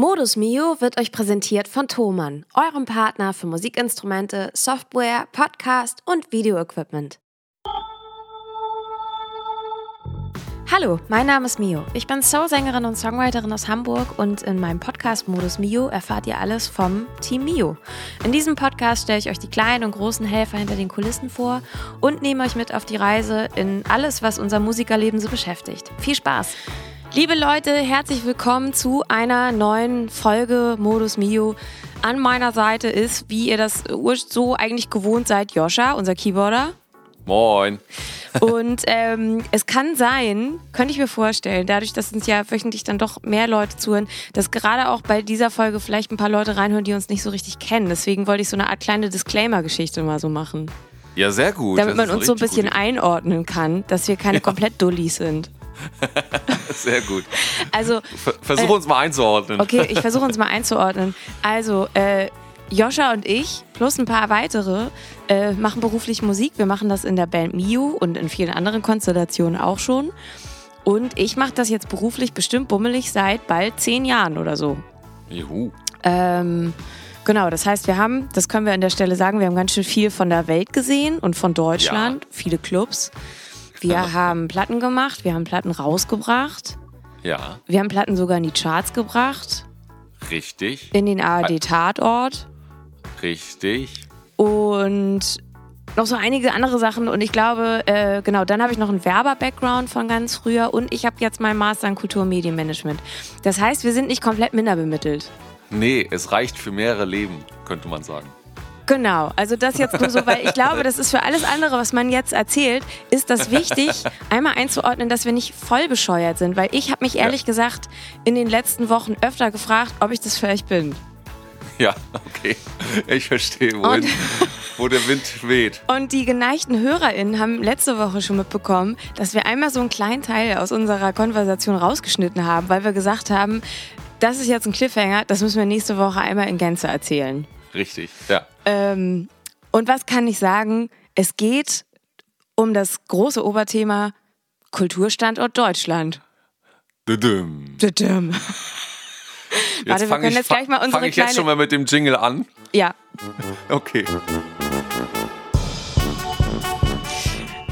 Modus Mio wird euch präsentiert von Thomann, eurem Partner für Musikinstrumente, Software, Podcast und Videoequipment. Hallo, mein Name ist Mio. Ich bin Soul-Sängerin und Songwriterin aus Hamburg und in meinem Podcast Modus Mio erfahrt ihr alles vom Team Mio. In diesem Podcast stelle ich euch die kleinen und großen Helfer hinter den Kulissen vor und nehme euch mit auf die Reise in alles, was unser Musikerleben so beschäftigt. Viel Spaß! Liebe Leute, herzlich willkommen zu einer neuen Folge Modus Mio. An meiner Seite ist, wie ihr das so eigentlich gewohnt seid, Joscha, unser Keyboarder. Moin. Und ähm, es kann sein, könnte ich mir vorstellen, dadurch, dass uns ja wöchentlich dann doch mehr Leute zuhören, dass gerade auch bei dieser Folge vielleicht ein paar Leute reinhören, die uns nicht so richtig kennen. Deswegen wollte ich so eine Art kleine Disclaimer-Geschichte mal so machen. Ja, sehr gut. Damit man uns so ein bisschen einordnen kann, dass wir keine ja. komplett Dullis sind. Sehr gut. Also, versuche äh, uns mal einzuordnen. Okay, ich versuche uns mal einzuordnen. Also, äh, Joscha und ich plus ein paar weitere äh, machen beruflich Musik. Wir machen das in der Band Miu und in vielen anderen Konstellationen auch schon. Und ich mache das jetzt beruflich bestimmt bummelig seit bald zehn Jahren oder so. Juhu. Ähm, genau, das heißt, wir haben, das können wir an der Stelle sagen, wir haben ganz schön viel von der Welt gesehen und von Deutschland, ja. viele Clubs. Wir haben Platten gemacht, wir haben Platten rausgebracht. Ja. Wir haben Platten sogar in die Charts gebracht. Richtig. In den ARD-Tatort. Richtig. Und noch so einige andere Sachen. Und ich glaube, äh, genau, dann habe ich noch einen Werber-Background von ganz früher und ich habe jetzt meinen Master in Kulturmedienmanagement. Das heißt, wir sind nicht komplett minderbemittelt. Nee, es reicht für mehrere Leben, könnte man sagen. Genau, also das jetzt nur so, weil ich glaube, das ist für alles andere, was man jetzt erzählt, ist das wichtig, einmal einzuordnen, dass wir nicht voll bescheuert sind, weil ich habe mich ehrlich ja. gesagt in den letzten Wochen öfter gefragt, ob ich das vielleicht bin. Ja, okay. Ich verstehe, wohin, wo der Wind weht. Und die geneigten HörerInnen haben letzte Woche schon mitbekommen, dass wir einmal so einen kleinen Teil aus unserer Konversation rausgeschnitten haben, weil wir gesagt haben, das ist jetzt ein Cliffhanger, das müssen wir nächste Woche einmal in Gänze erzählen. Richtig, ja. Ähm, und was kann ich sagen? Es geht um das große Oberthema Kulturstandort Deutschland. Düdüm. Düdüm. Warte, wir können jetzt gleich mal unsere Fange ich jetzt schon mal mit dem Jingle an? Ja. Okay.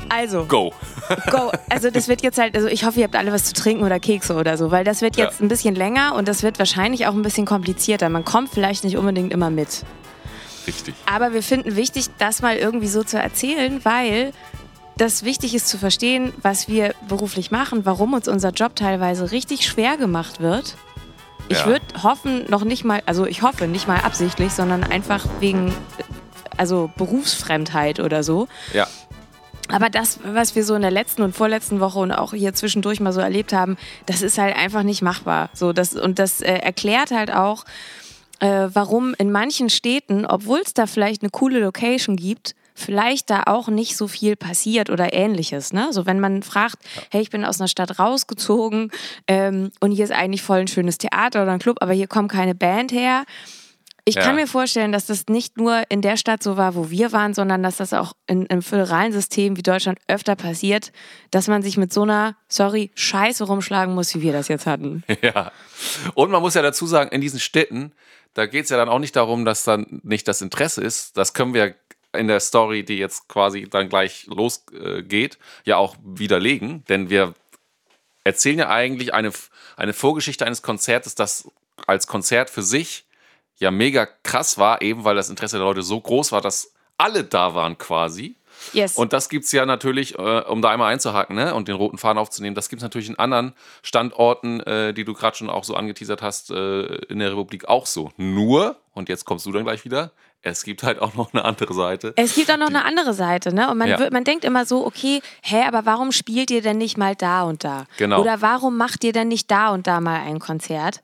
Also. Go. Go. Also das wird jetzt halt, also ich hoffe, ihr habt alle was zu trinken oder Kekse oder so, weil das wird jetzt ja. ein bisschen länger und das wird wahrscheinlich auch ein bisschen komplizierter. Man kommt vielleicht nicht unbedingt immer mit. Richtig. Aber wir finden wichtig, das mal irgendwie so zu erzählen, weil das wichtig ist zu verstehen, was wir beruflich machen, warum uns unser Job teilweise richtig schwer gemacht wird. Ich ja. würde hoffen, noch nicht mal, also ich hoffe nicht mal absichtlich, sondern einfach wegen, also Berufsfremdheit oder so. Ja. Aber das, was wir so in der letzten und vorletzten Woche und auch hier zwischendurch mal so erlebt haben, das ist halt einfach nicht machbar. So, das, und das äh, erklärt halt auch, äh, warum in manchen Städten, obwohl es da vielleicht eine coole Location gibt, vielleicht da auch nicht so viel passiert oder ähnliches. Ne? So wenn man fragt, hey, ich bin aus einer Stadt rausgezogen ähm, und hier ist eigentlich voll ein schönes Theater oder ein Club, aber hier kommt keine Band her ich ja. kann mir vorstellen, dass das nicht nur in der Stadt so war, wo wir waren, sondern dass das auch in einem föderalen System wie Deutschland öfter passiert, dass man sich mit so einer, sorry, Scheiße rumschlagen muss, wie wir das jetzt hatten. Ja. Und man muss ja dazu sagen, in diesen Städten, da geht es ja dann auch nicht darum, dass dann nicht das Interesse ist. Das können wir in der Story, die jetzt quasi dann gleich losgeht, ja auch widerlegen. Denn wir erzählen ja eigentlich eine, eine Vorgeschichte eines Konzertes, das als Konzert für sich ja mega krass war, eben weil das Interesse der Leute so groß war, dass alle da waren quasi. Yes. Und das gibt es ja natürlich, äh, um da einmal einzuhaken ne, und den roten Faden aufzunehmen, das gibt es natürlich in anderen Standorten, äh, die du gerade schon auch so angeteasert hast, äh, in der Republik auch so. Nur, und jetzt kommst du dann gleich wieder, es gibt halt auch noch eine andere Seite. Es gibt auch noch eine andere Seite, ne? Und man, ja. man denkt immer so, okay, hä, aber warum spielt ihr denn nicht mal da und da? Genau. Oder warum macht ihr denn nicht da und da mal ein Konzert?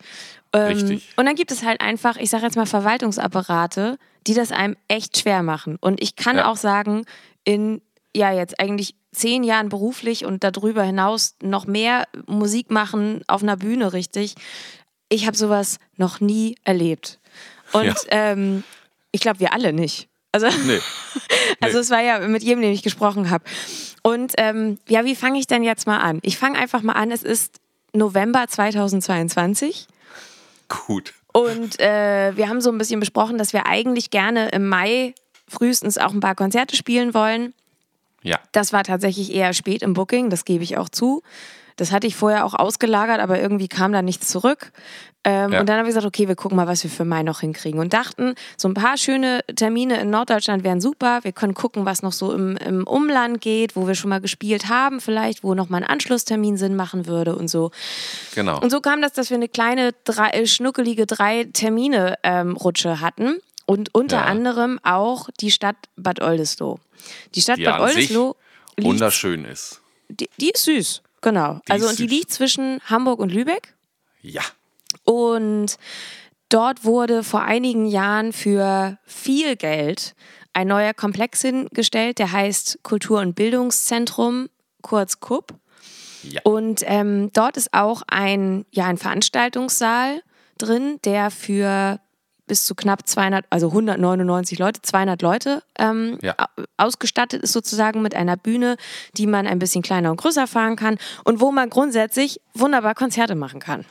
Ähm, Richtig. Und dann gibt es halt einfach, ich sage jetzt mal Verwaltungsapparate, die das einem echt schwer machen. Und ich kann ja. auch sagen, in ja jetzt eigentlich zehn Jahren beruflich und darüber hinaus noch mehr Musik machen auf einer Bühne richtig, ich habe sowas noch nie erlebt. Und ja. ähm, ich glaube, wir alle nicht. Also, nee. also es war ja mit jedem, den ich gesprochen habe. Und ähm, ja, wie fange ich denn jetzt mal an? Ich fange einfach mal an. Es ist November 2022. gut. Und äh, wir haben so ein bisschen besprochen, dass wir eigentlich gerne im Mai frühestens auch ein paar Konzerte spielen wollen. Ja. Das war tatsächlich eher spät im Booking, das gebe ich auch zu. Das hatte ich vorher auch ausgelagert, aber irgendwie kam da nichts zurück. Ähm, Ja. Und dann haben wir gesagt, okay, wir gucken mal, was wir für Mai noch hinkriegen. Und dachten, so ein paar schöne Termine in Norddeutschland wären super. Wir können gucken, was noch so im, im Umland geht, wo wir schon mal gespielt haben, vielleicht, wo noch mal ein Anschlusstermin Sinn machen würde und so. Genau. Und so kam das, dass wir eine kleine, drei, äh, schnuckelige drei Termine-Rutsche hatten. Und unter Ja. anderem auch die Stadt Bad Oldesloe. Die Stadt Die Bad Oldesloe Wunderschön ist. die, die ist süß, genau. Die also und die liegt zwischen Hamburg und Lübeck. Ja. Und dort wurde vor einigen Jahren für viel Geld ein neuer Komplex hingestellt, der heißt Kultur- und Bildungszentrum, kurz KUB. Ja. Und ähm, dort ist auch ein, ja, ein Veranstaltungssaal drin, der für bis zu knapp 200, also 199 Leute, 200 Leute ähm, Ja. au- ausgestattet ist sozusagen mit einer Bühne, die man ein bisschen kleiner und größer fahren kann und wo man grundsätzlich wunderbar Konzerte machen kann.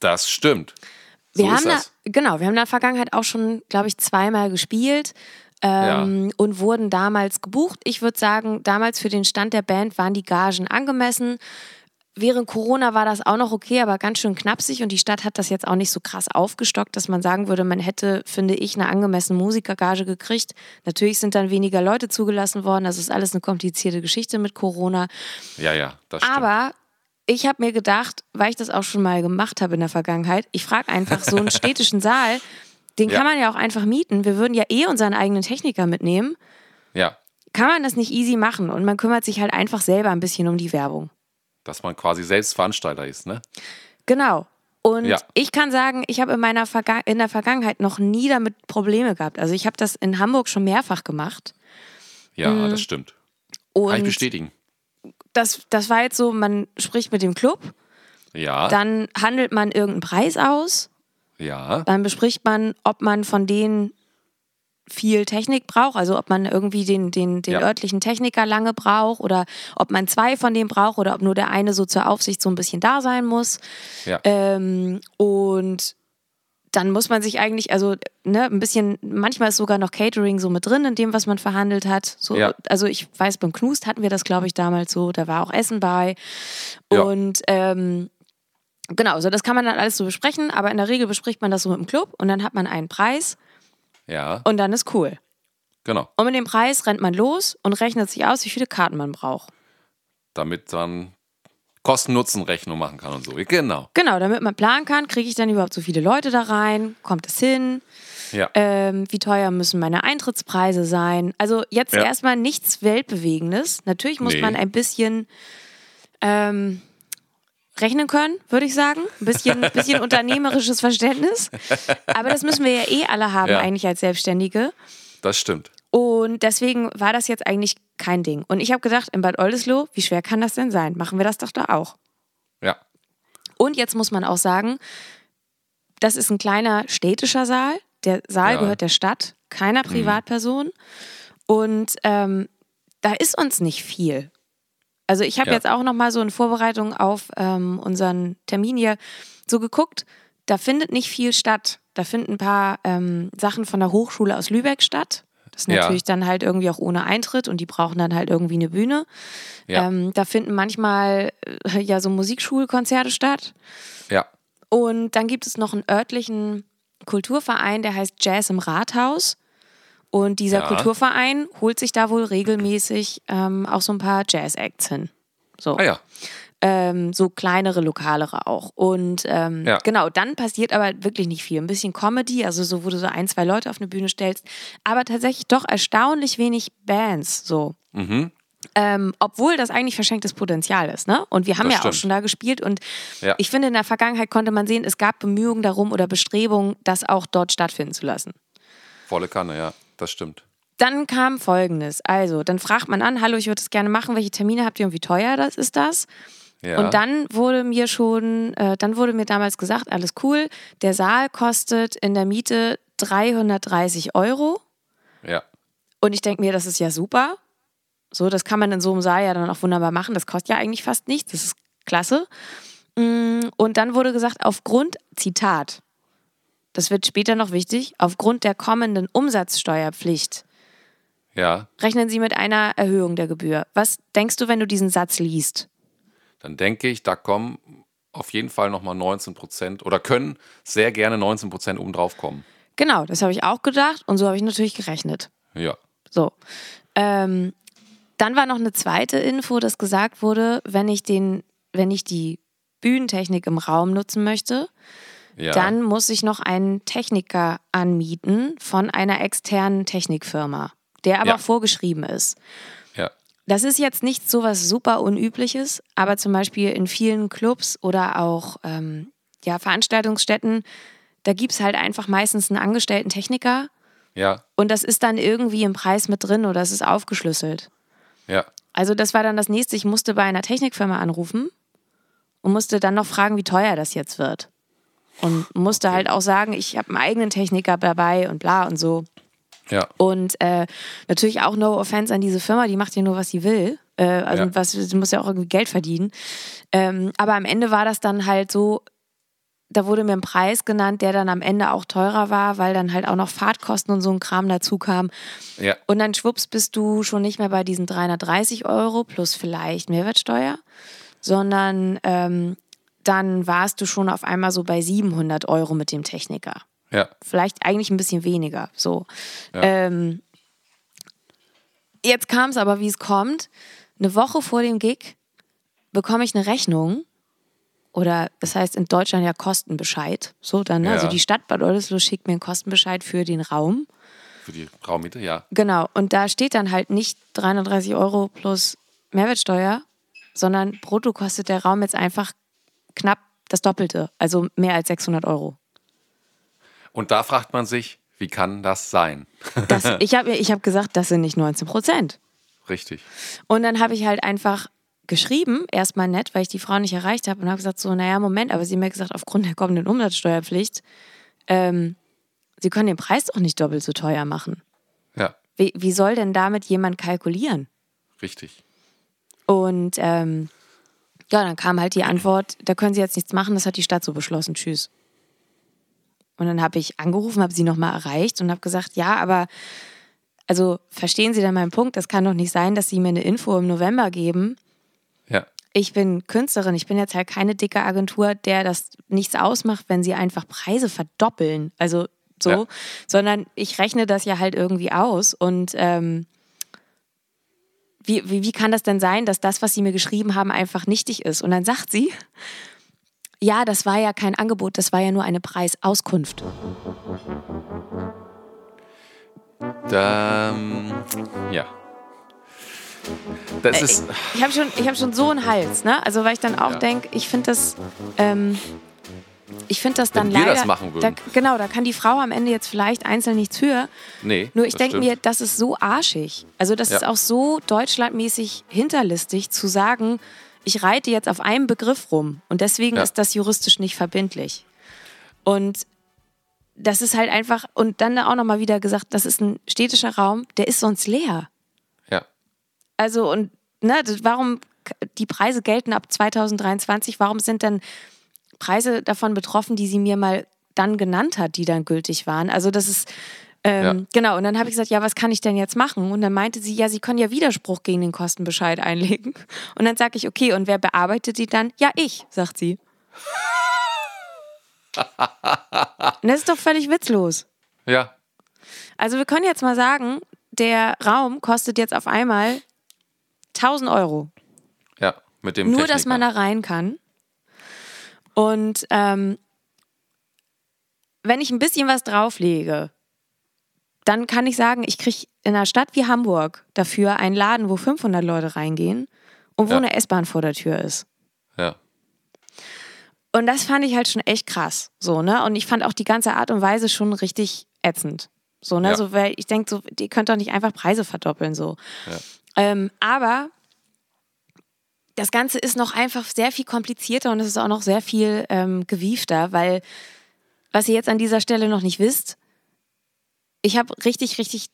Das stimmt. Wir so haben da, das. genau, wir haben in der Vergangenheit auch schon, glaube ich, zweimal gespielt ähm, und wurden damals gebucht. Ich würde sagen, damals für den Stand der Band waren die Gagen angemessen. Während Corona war das auch noch okay, aber ganz schön knapsig und die Stadt hat das jetzt auch nicht so krass aufgestockt, dass man sagen würde, man hätte, finde ich, eine angemessene Musikergage gekriegt. Natürlich sind dann weniger Leute zugelassen worden, das ist alles eine komplizierte Geschichte mit Corona. Ja, ja, das stimmt. Aber ich habe mir gedacht, weil ich das auch schon mal gemacht habe in der Vergangenheit, ich frage einfach so einen städtischen Saal, den Ja. kann man ja auch einfach mieten. Wir würden ja eh unseren eigenen Techniker mitnehmen. ja, Kann man das nicht easy machen und man kümmert sich halt einfach selber ein bisschen um die Werbung. Dass man quasi selbst Veranstalter ist, ne? Genau. Und Ja. ich kann sagen, ich habe in meiner Verga in der Vergangenheit noch nie damit Probleme gehabt. Also ich habe das in Hamburg schon mehrfach gemacht. Ja, Mhm. das stimmt. Kann ich Und bestätigen. das, das war jetzt so, man spricht mit dem Club, Ja, dann handelt man irgendeinen Preis aus ja, Dann bespricht man, ob man von denen viel Technik braucht, also ob man irgendwie den, den, den Ja. örtlichen Techniker lange braucht oder ob man zwei von denen braucht oder ob nur der eine so zur Aufsicht so ein bisschen da sein muss. ja. Ähm, und dann muss man sich eigentlich, also ne, ein bisschen, manchmal ist sogar noch Catering so mit drin in dem, was man verhandelt hat. So, Ja. Also ich weiß, beim Knust hatten wir das, glaube ich, damals so, da war auch Essen bei. Und ähm, genau, so das kann man dann alles so besprechen, aber in der Regel bespricht man das so mit dem Club und dann hat man einen Preis ja, und dann ist cool. genau. Und mit dem Preis rennt man los und rechnet sich aus, wie viele Karten man braucht. Damit man Kosten-Nutzen-Rechnung machen kann und so. Genau. Genau, damit man planen kann, kriege ich dann überhaupt so viele Leute da rein, kommt es hin, Ja, ähm, wie teuer müssen meine Eintrittspreise sein. Also jetzt Ja. erstmal nichts Weltbewegendes. Natürlich muss Nee. man ein bisschen ähm, rechnen können, würde ich sagen. Ein bisschen, bisschen unternehmerisches Verständnis. Aber das müssen wir ja eh alle haben, Ja. eigentlich als Selbstständige. das stimmt. Und deswegen war das jetzt eigentlich kein Ding. Und ich habe gedacht, in Bad Oldesloe, wie schwer kann das denn sein? Machen wir das doch da auch. Ja, Und jetzt muss man auch sagen, das ist ein kleiner städtischer Saal. Der Saal Ja. gehört der Stadt, keiner Privatperson. Und ähm, da ist uns nicht viel. Also ich habe Ja. jetzt auch noch mal so in Vorbereitung auf ähm, unseren Termin hier so geguckt. Da findet nicht viel statt. Da finden ein paar ähm, Sachen von der Hochschule aus Lübeck statt. Das ist Ja. natürlich dann halt irgendwie auch ohne Eintritt und die brauchen dann halt irgendwie eine Bühne. ja, Ähm, da finden manchmal äh, ja so Musikschulkonzerte statt. ja. Und dann gibt es noch einen örtlichen Kulturverein, der heißt Jazz im Rathaus. Und dieser Ja. Kulturverein holt sich da wohl regelmäßig ähm, auch so ein paar Jazz-Acts hin. So. Ah ja, Ähm, so kleinere, lokalere auch. Und ähm, Ja. genau, dann passiert aber wirklich nicht viel. Ein bisschen Comedy, also so, wo du so ein, zwei Leute auf eine Bühne stellst, aber tatsächlich doch erstaunlich wenig Bands. So. mhm. Ähm, obwohl das eigentlich verschenktes Potenzial ist, ne? Und wir haben Das ja auch stimmt. schon da gespielt und Ja. ich finde, in der Vergangenheit konnte man sehen, es gab Bemühungen darum oder Bestrebungen, das auch dort stattfinden zu lassen. volle Kanne, ja, das stimmt. Dann kam folgendes. Also, dann fragt man an, hallo, ich würde es gerne machen, welche Termine habt ihr und wie teuer das ist das? Ja, Und dann wurde mir schon, äh, dann wurde mir damals gesagt, alles cool, der Saal kostet in der Miete 330 Euro. ja, Und ich denke mir, das ist ja super. So, das kann man in so einem Saal ja dann auch wunderbar machen. Das kostet ja eigentlich fast nichts. Das ist klasse. Mm, Und dann wurde gesagt, aufgrund, Zitat, das wird später noch wichtig, aufgrund der kommenden Umsatzsteuerpflicht Ja, rechnen Sie mit einer Erhöhung der Gebühr. Was denkst du, wenn du diesen Satz liest? dann denke ich, da kommen auf jeden Fall nochmal 19 Prozent oder können sehr gerne 19 Prozent obendrauf kommen. Genau, das habe ich auch gedacht und so habe ich natürlich gerechnet. Ja, So. Ähm, dann war noch eine zweite Info, dass gesagt wurde, wenn ich den, wenn ich die Bühnentechnik im Raum nutzen möchte, ja, dann muss ich noch einen Techniker anmieten von einer externen Technikfirma, der aber Ja. vorgeschrieben ist. ja, Das ist jetzt nicht so was super Unübliches, aber zum Beispiel in vielen Clubs oder auch ähm, ja, Veranstaltungsstätten, da gibt es halt einfach meistens einen angestellten Techniker ja, und das ist dann irgendwie im Preis mit drin oder es ist aufgeschlüsselt. ja, Also das war dann das nächste, ich musste bei einer Technikfirma anrufen und musste dann noch fragen, wie teuer das jetzt wird. Und musste halt auch sagen, ich habe einen eigenen Techniker dabei und bla und so. ja, Und äh, natürlich auch no offense an diese Firma, die macht ja nur, was sie will. Äh, also Ja. was, sie muss ja auch irgendwie Geld verdienen. Ähm, aber am Ende war das dann halt so, da wurde mir ein Preis genannt, der dann am Ende auch teurer war, weil dann halt auch noch Fahrtkosten und so ein Kram dazu kam. ja, Und dann schwupps bist du schon nicht mehr bei diesen 330 Euro plus vielleicht Mehrwertsteuer, sondern ähm, dann warst du schon auf einmal so bei 700 Euro mit dem Techniker ja, vielleicht eigentlich ein bisschen weniger. So. Ja. Ähm, jetzt kam es aber, wie es kommt. Eine Woche vor dem Gig bekomme ich eine Rechnung. Oder das heißt in Deutschland ja Kostenbescheid. So dann, ne? Ja. also die Stadt Bad Oldesloe schickt mir einen Kostenbescheid für den Raum. für die Raummiete, ja, Genau. Und da steht dann halt nicht 330 Euro plus Mehrwertsteuer, sondern brutto kostet der Raum jetzt einfach knapp das Doppelte. Also mehr als 600 Euro. Und da fragt man sich, wie kann das sein? Das, ich habe ich hab gesagt, das sind nicht 19 Prozent. Richtig. Und dann habe ich halt einfach geschrieben, erstmal nett, weil ich die Frau nicht erreicht habe und habe gesagt, so, naja, Moment, aber sie haben mir gesagt, aufgrund der kommenden Umsatzsteuerpflicht, ähm, sie können den Preis doch nicht doppelt so teuer machen. Ja, Wie, wie soll denn damit jemand kalkulieren? richtig. Und ähm, ja, dann kam halt die Antwort, da können Sie jetzt nichts machen, das hat die Stadt so beschlossen, tschüss. Und dann habe ich angerufen, habe sie nochmal erreicht und habe gesagt, ja, aber also verstehen Sie denn meinen Punkt? Das kann doch nicht sein, dass Sie mir eine Info im November geben. Ja, Ich bin Künstlerin, ich bin jetzt halt keine dicke Agentur, der das nichts ausmacht, wenn sie einfach Preise verdoppeln. Also so, Ja. sondern ich rechne das ja halt irgendwie aus und ähm, wie, wie, wie kann das denn sein, dass das, was sie mir geschrieben haben, einfach nichtig ist? Und dann sagt sie, ja, das war ja kein Angebot, das war ja nur eine Preisauskunft. da, ja. Das ist, Ich habe schon, ich hab schon so einen Hals, ne? Also weil ich dann auch Ja. denke, ich finde das, ähm, ich finde das dann Wenn wir leider. das machen würden. Da, genau, da kann die Frau am Ende jetzt vielleicht einzeln nichts für. nee. Nur ich denke mir, das ist so arschig. Also das Ja. ist auch so deutschlandmäßig hinterlistig zu sagen, ich reite jetzt auf einem Begriff rum und deswegen Ja. ist das juristisch nicht verbindlich. Und das ist halt einfach, und dann auch nochmal wieder gesagt, das ist ein städtischer Raum, der ist sonst leer. Ja, Also und ne, warum die Preise gelten ab 2023, warum sind dann Preise davon betroffen, die sie mir mal dann genannt hat, die dann gültig waren? Also das ist ähm, Ja. genau. Und dann habe ich gesagt, ja, was kann ich denn jetzt machen? Und dann meinte sie, ja, sie können ja Widerspruch gegen den Kostenbescheid einlegen. Und dann sage ich, okay, und wer bearbeitet die dann? Ja, ich, sagt sie. und das ist doch völlig witzlos. ja, Also wir können jetzt mal sagen, der Raum kostet jetzt auf einmal 1000 Euro. ja. Mit dem Nur, Techniker. dass man da rein kann. Und ähm, wenn ich ein bisschen was drauflege, dann kann ich sagen, ich kriege in einer Stadt wie Hamburg dafür einen Laden, wo 500 Leute reingehen und wo Ja. eine S-Bahn vor der Tür ist. Ja, Und das fand ich halt schon echt krass. So, ne? Und ich fand auch die ganze Art und Weise schon richtig ätzend. So, ne? Ja. So, weil ich denke, so, ihr könnt doch nicht einfach Preise verdoppeln. So. Ja. Ähm, aber das Ganze ist noch einfach sehr viel komplizierter und es ist auch noch sehr viel ähm, gewiefter, weil was ihr jetzt an dieser Stelle noch nicht wisst, ich habe richtig, richtig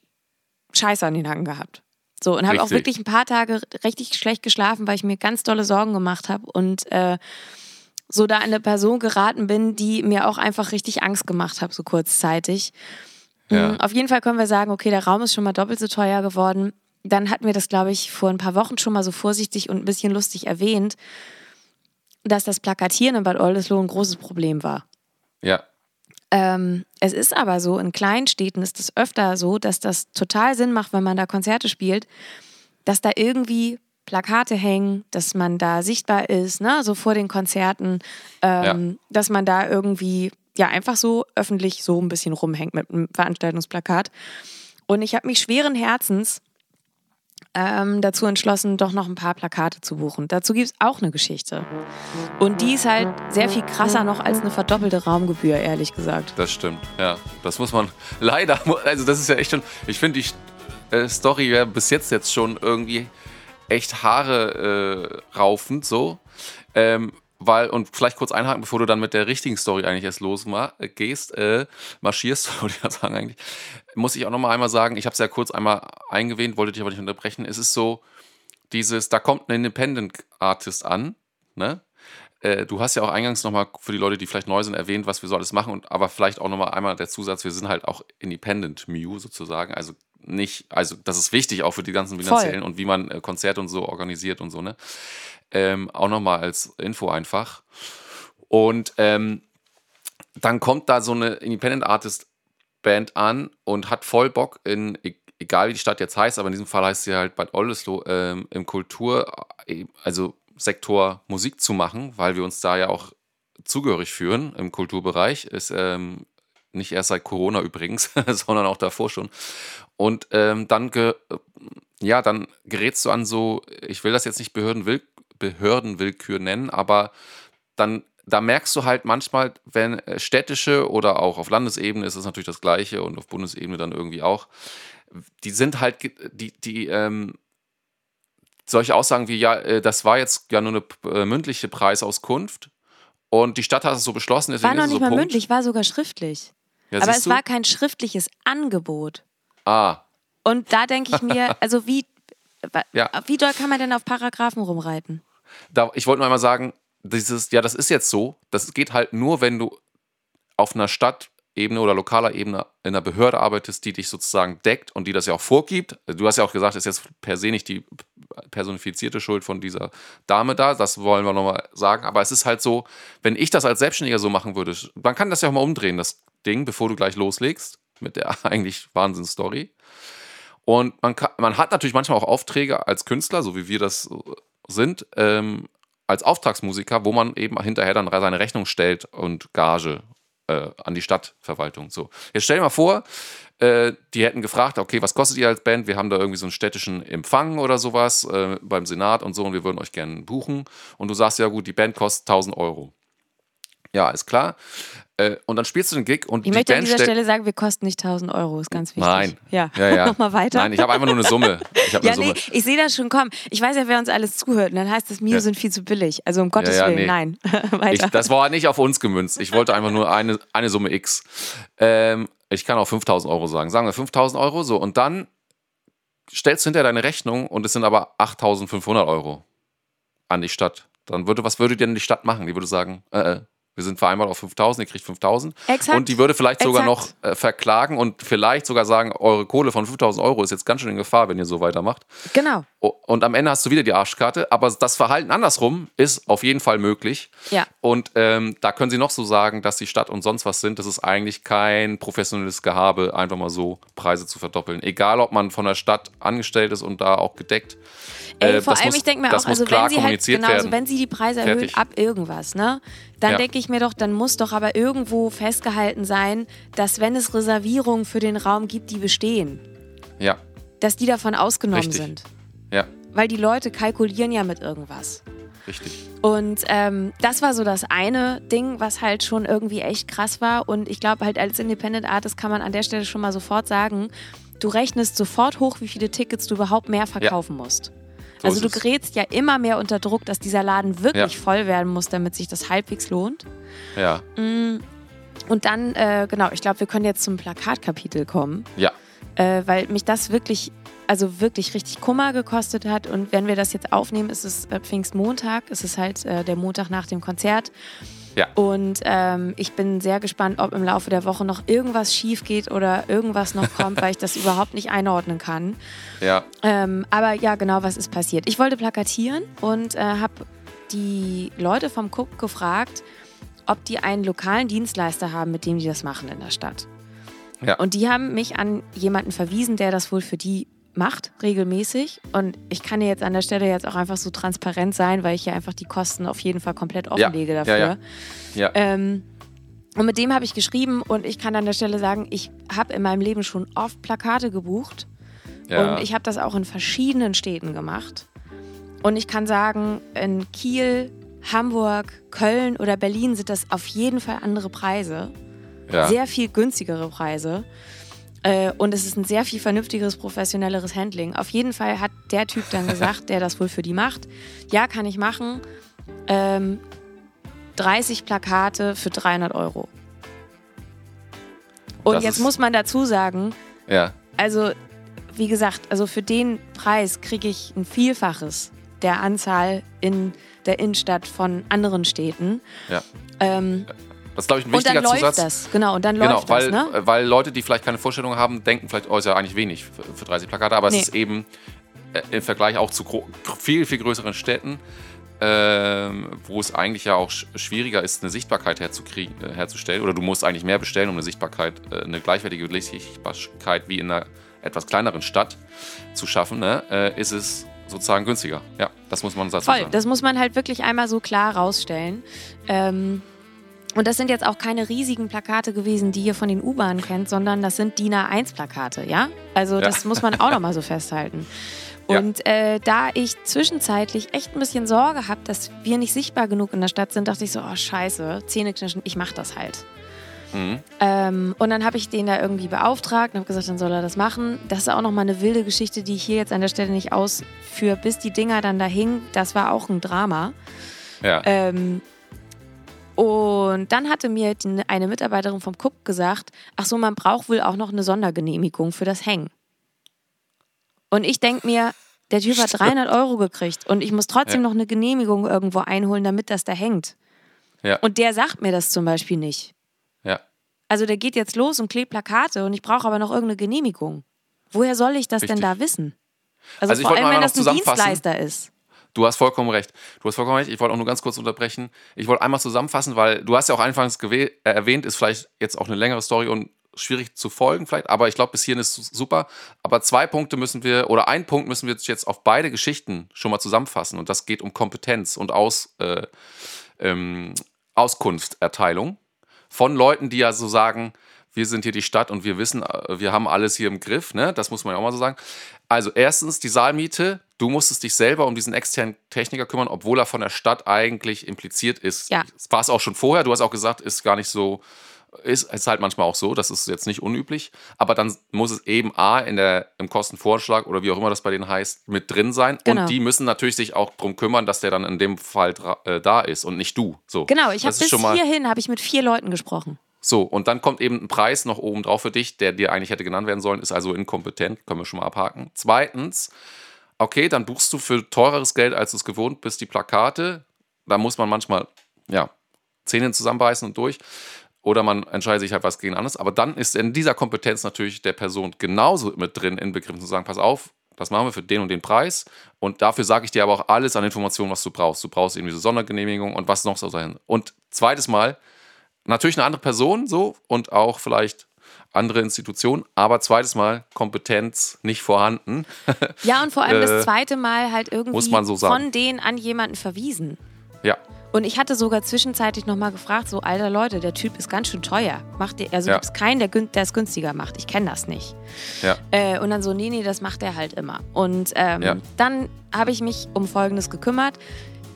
Scheiße an den Hacken gehabt. So, und habe auch wirklich ein paar Tage richtig schlecht geschlafen, weil ich mir ganz dolle Sorgen gemacht habe und äh, so da an eine Person geraten bin, die mir auch einfach richtig Angst gemacht hat, so kurzzeitig. Ja. Mm, Auf jeden Fall können wir sagen, okay, der Raum ist schon mal doppelt so teuer geworden. Dann hatten wir das, glaube ich, vor ein paar Wochen schon mal so vorsichtig und ein bisschen lustig erwähnt, dass das Plakatieren in Bad Oldesloe ein großes Problem war. Ja. Ähm, es ist aber so, in kleinen Städten ist es öfter so, dass das total Sinn macht, wenn man da Konzerte spielt, dass da irgendwie Plakate hängen, dass man da sichtbar ist, ne, so vor den Konzerten, ähm, dass man da irgendwie ja einfach so öffentlich so ein bisschen rumhängt mit einem Veranstaltungsplakat. Und ich habe mich schweren Herzens ähm, dazu entschlossen, doch noch ein paar Plakate zu buchen. Dazu gibt es auch eine Geschichte. Und die ist halt sehr viel krasser noch als eine verdoppelte Raumgebühr, ehrlich gesagt. Das stimmt, ja. Das muss man leider, also das ist ja echt schon, ich finde die äh, Story ja bis jetzt jetzt schon irgendwie echt Haare äh, raufend so. Ähm, weil, und vielleicht kurz einhaken, bevor du dann mit der richtigen Story eigentlich erst losgehst, äh, marschierst, würde ich ja sagen eigentlich, muss ich auch nochmal einmal sagen, ich habe es ja kurz einmal eingewähnt, wollte dich aber nicht unterbrechen. Es ist so, dieses, da kommt ein Independent Artist an, ne? Äh, du hast ja auch eingangs nochmal für die Leute, die vielleicht neu sind, erwähnt, was wir so alles machen, und, aber vielleicht auch nochmal einmal der Zusatz, wir sind halt auch Independent Mew sozusagen, also nicht, also das ist wichtig auch für die ganzen finanziellen und wie man äh, Konzerte und so organisiert und so, ne? Ähm, auch nochmal als Info einfach. Und ähm, dann kommt da so eine Independent Artist Band an und hat voll Bock in, e- egal wie die Stadt jetzt heißt, aber in diesem Fall heißt sie halt Bad Oldesloe, ähm, im Kultur, äh, also Sektor Musik zu machen, weil wir uns da ja auch zugehörig fühlen im Kulturbereich. Ist ähm, nicht erst seit Corona übrigens, sondern auch davor schon. Und ähm, dann, ja, dann gerätst du an so, ich will das jetzt nicht Behördenwill Behördenwillkür nennen, aber dann da merkst du halt manchmal, wenn äh, städtische oder auch auf Landesebene ist es natürlich das Gleiche und auf Bundesebene dann irgendwie auch, die sind halt, die, die, ähm, solche Aussagen wie, ja, äh, das war jetzt ja nur eine äh, mündliche Preisauskunft und die Stadt hat es so beschlossen, deswegen War noch nicht so mal Punkt. mündlich, war sogar schriftlich. Ja, Aber es du? war kein schriftliches Angebot. Ah, Und da denke ich mir, also wie, Ja. wie doll kann man denn auf Paragraphen rumreiten? Da, ich wollte nur einmal sagen, dieses, ja, das ist jetzt so, das geht halt nur, wenn du auf einer Stadtebene oder lokaler Ebene in einer Behörde arbeitest, die dich sozusagen deckt und die das ja auch vorgibt. Du hast ja auch gesagt, das ist jetzt per se nicht die personifizierte Schuld von dieser Dame da, das wollen wir nochmal sagen, aber es ist halt so, wenn ich das als Selbstständiger so machen würde, man kann das ja auch mal umdrehen, das Ding, bevor du gleich loslegst mit der eigentlich Wahnsinnsstory. Und man, kann, man hat natürlich manchmal auch Aufträge als Künstler, so wie wir das sind, ähm, als Auftragsmusiker, wo man eben hinterher dann seine Rechnung stellt und Gage äh, an die Stadtverwaltung. So. Jetzt stell dir mal vor, äh, die hätten gefragt, okay, was kostet ihr als Band? Wir haben da irgendwie so einen städtischen Empfang oder sowas äh, beim Senat und so und wir würden euch gerne buchen. Und du sagst, ja gut, die Band kostet 1000 Euro. Ja, ist klar. Äh, und dann spielst du den Gig und Ich die möchte an Band dieser stellt... Stelle sagen, wir kosten nicht 1000 Euro, ist ganz wichtig. Nein. Ja, Ja, ja. Nochmal weiter. Nein, ich habe einfach nur eine Summe. Ich habe ja, eine nee, Summe. ich sehe das schon kommen. Ich weiß ja, wer uns alles zuhört. Und dann heißt es, Mio Ja. sind viel zu billig. Also um Gottes ja, Willen, nee. nein. Ich, das war nicht auf uns gemünzt. Ich wollte einfach nur eine, eine Summe X. Ähm, ich kann auch 5000 Euro sagen. Sagen wir 5000 Euro so. Und dann stellst du hinter deine Rechnung und es sind aber 8500 Euro an die Stadt. Dann würde, was würde denn die Stadt machen? Die würde sagen, äh, äh, wir sind vereinbart auf 5000, ihr kriegt 5000. Exakt. Und die würde vielleicht sogar Exakt. noch äh, verklagen und vielleicht sogar sagen, eure Kohle von 5000 Euro ist jetzt ganz schön in Gefahr, wenn ihr so weitermacht. genau. Und am Ende hast du wieder die Arschkarte. Aber das Verhalten andersrum ist auf jeden Fall möglich. Ja. Und ähm, da können sie noch so sagen, dass die Stadt und sonst was sind. Das ist eigentlich kein professionelles Gehabe, einfach mal so Preise zu verdoppeln. Egal, ob man von der Stadt angestellt ist und da auch gedeckt. Ey, Äh, vor allem, muss- ich denke mir auch, also wenn sie halt, genau, also wenn sie die Preise Fertig. ab irgendwas, ne, dann Ja. denke ich mir doch, dann muss doch aber irgendwo festgehalten sein, dass wenn es Reservierungen für den Raum gibt, die bestehen, Ja, dass die davon ausgenommen Richtig. sind. Ja, Weil die Leute kalkulieren ja mit irgendwas. richtig. Und ähm, das war so das eine Ding, was halt schon irgendwie echt krass war. Und ich glaube halt als Independent Artist kann man an der Stelle schon mal sofort sagen, du rechnest sofort hoch, wie viele Tickets du überhaupt mehr verkaufen musst. So also du gerätst ja immer mehr unter Druck, dass dieser Laden wirklich Ja. voll werden muss, damit sich das halbwegs lohnt. Ja, Und dann, äh, genau, ich glaube, wir können jetzt zum Plakatkapitel kommen. ja. äh, weil mich das wirklich, also wirklich richtig Kummer gekostet hat. Und wenn wir das jetzt aufnehmen, ist es äh, Pfingstmontag, es ist halt äh, der Montag nach dem Konzert. Ja. Und ähm, ich bin sehr gespannt, ob im Laufe der Woche noch irgendwas schief geht oder irgendwas noch kommt, weil ich das überhaupt nicht einordnen kann. Ja. Ähm, aber ja, genau, was ist passiert? Ich wollte plakatieren und äh, habe die Leute vom Cook gefragt, ob die einen lokalen Dienstleister haben, mit dem die das machen in der Stadt. Ja. Und die haben mich an jemanden verwiesen, der das wohl für die macht, regelmäßig. Und ich kann dir jetzt an der Stelle jetzt auch einfach so transparent sein, weil ich ja einfach die Kosten auf jeden Fall komplett offenlege Ja, dafür. ja, Ja. Ähm, und mit dem habe ich geschrieben und ich kann an der Stelle sagen, ich habe in meinem Leben schon oft Plakate gebucht. Und ich habe das auch in verschiedenen Städten gemacht. Und ich kann sagen, in Kiel, Hamburg, Köln oder Berlin sind das auf jeden Fall andere Preise. Sehr viel günstigere Preise. Äh, und es ist ein sehr viel vernünftigeres, professionelleres Handling. Auf jeden Fall hat der Typ dann gesagt, der das wohl für die macht, ja, kann ich machen. Ähm, 30 Plakate für 300 Euro. Und Das jetzt muss man dazu sagen, ja. also wie gesagt, also für den Preis kriege ich ein Vielfaches der Anzahl in der Innenstadt von anderen Städten. Ja. Ähm, Das ist, glaube ich, ein und dann wichtiger läuft Zusatz. das, genau, und dann Genau, läuft weil, das, ne? weil Leute, die vielleicht keine Vorstellung haben, denken vielleicht, oh, ist ja eigentlich wenig für, für 30 Plakate, aber Nee. es ist eben äh, im Vergleich auch zu viel, viel größeren Städten, ähm, wo es eigentlich ja auch sch schwieriger ist, eine Sichtbarkeit herzukriegen, äh, herzustellen. Oder du musst eigentlich mehr bestellen, um eine Sichtbarkeit, äh, eine gleichwertige Sichtbarkeit wie in einer etwas kleineren Stadt zu schaffen, ne? äh, ist es sozusagen günstiger. Ja, das muss man dazu Voll, sagen. das muss man halt wirklich einmal so klar rausstellen. Ähm, und das sind jetzt auch keine riesigen Plakate gewesen, die ihr von den U-Bahnen kennt, sondern das sind DIN A1-Plakate, ja? Also das muss man auch nochmal so festhalten. Ja. Und äh, da ich zwischenzeitlich echt ein bisschen Sorge habe, dass wir nicht sichtbar genug in der Stadt sind, dachte ich so, oh scheiße, Zähneknirschen, ich mach das halt. Mhm. Ähm, und dann habe ich den da irgendwie beauftragt und habe gesagt, dann soll er das machen. Das ist auch nochmal eine wilde Geschichte, die ich hier jetzt an der Stelle nicht ausführe, bis die Dinger dann da hingen. Das war auch ein Drama. Ja. Ähm, und dann hatte mir eine Mitarbeiterin vom KUP gesagt, ach so, man braucht wohl auch noch eine Sondergenehmigung für das Hängen. Und ich denke mir, der Typ hat 300 Euro gekriegt und ich muss trotzdem Ja. noch eine Genehmigung irgendwo einholen, damit das da hängt. ja. Und der sagt mir das zum Beispiel nicht. ja. Also der geht jetzt los und klebt Plakate und ich brauche aber noch irgendeine Genehmigung. Woher soll ich das denn Richtig. da wissen? Also, Also vor allem, wenn das ein. Dienstleister ist. Du hast vollkommen recht. Du hast vollkommen recht. Ich wollte auch nur ganz kurz unterbrechen. Ich wollte einmal zusammenfassen, weil du hast ja auch anfangs äh, erwähnt, ist vielleicht jetzt auch eine längere Story und schwierig zu folgen vielleicht, aber ich glaube, bis hierhin ist super. Aber zwei Punkte müssen wir, oder ein Punkt müssen wir jetzt auf beide Geschichten schon mal zusammenfassen und das geht um Kompetenz und Aus, äh, ähm, Auskunftserteilung von Leuten, die ja so sagen, wir sind hier die Stadt und wir wissen, äh, wir haben alles hier im Griff, ne? Das muss man ja auch mal so sagen. Also erstens die Saalmiete, du musstest dich selber um diesen externen Techniker kümmern, obwohl er von der Stadt eigentlich impliziert ist. Ja. Das war es auch schon vorher, du hast auch gesagt, ist gar nicht so, ist, ist halt manchmal auch so, das ist jetzt nicht unüblich, aber dann muss es eben A in der, im Kostenvorschlag oder wie auch immer das bei denen heißt, mit drin sein Genau. und die müssen natürlich sich auch darum kümmern, dass der dann in dem Fall äh, da ist und nicht du. So. Genau, ich habe bis hierhin habe ich mit vier Leuten gesprochen. So, und dann kommt eben ein Preis noch oben drauf für dich, der dir eigentlich hätte genannt werden sollen, ist also inkompetent, können wir schon mal abhaken. Zweitens, okay, dann buchst du für teureres Geld, als du es gewohnt bist, die Plakate. Da muss man manchmal, ja, Zähne zusammenbeißen und durch. Oder man entscheidet sich halt was gegen anderes. Aber dann ist in dieser Kompetenz natürlich der Person genauso mit drin, inbegriffen zu sagen, pass auf, das machen wir für den und den Preis. Und dafür sage ich dir aber auch alles an Informationen, was du brauchst. Du brauchst eben diese Sondergenehmigung und was noch so sein. Und zweites Mal, natürlich eine andere Person so und auch vielleicht andere Institutionen, aber zweites Mal Kompetenz nicht vorhanden. Ja, und vor allem Äh, das zweite Mal halt irgendwie muss man so von denen an jemanden verwiesen. ja, Und ich hatte sogar zwischenzeitlich nochmal gefragt, so, alter Leute, der Typ ist ganz schön teuer. Macht ihr, also Ja. gibt es keinen, der es günstiger macht. Ich kenne das nicht. ja, Äh, und dann so, nee, nee, das macht er halt immer. Und ähm, Ja. dann habe ich mich um Folgendes gekümmert.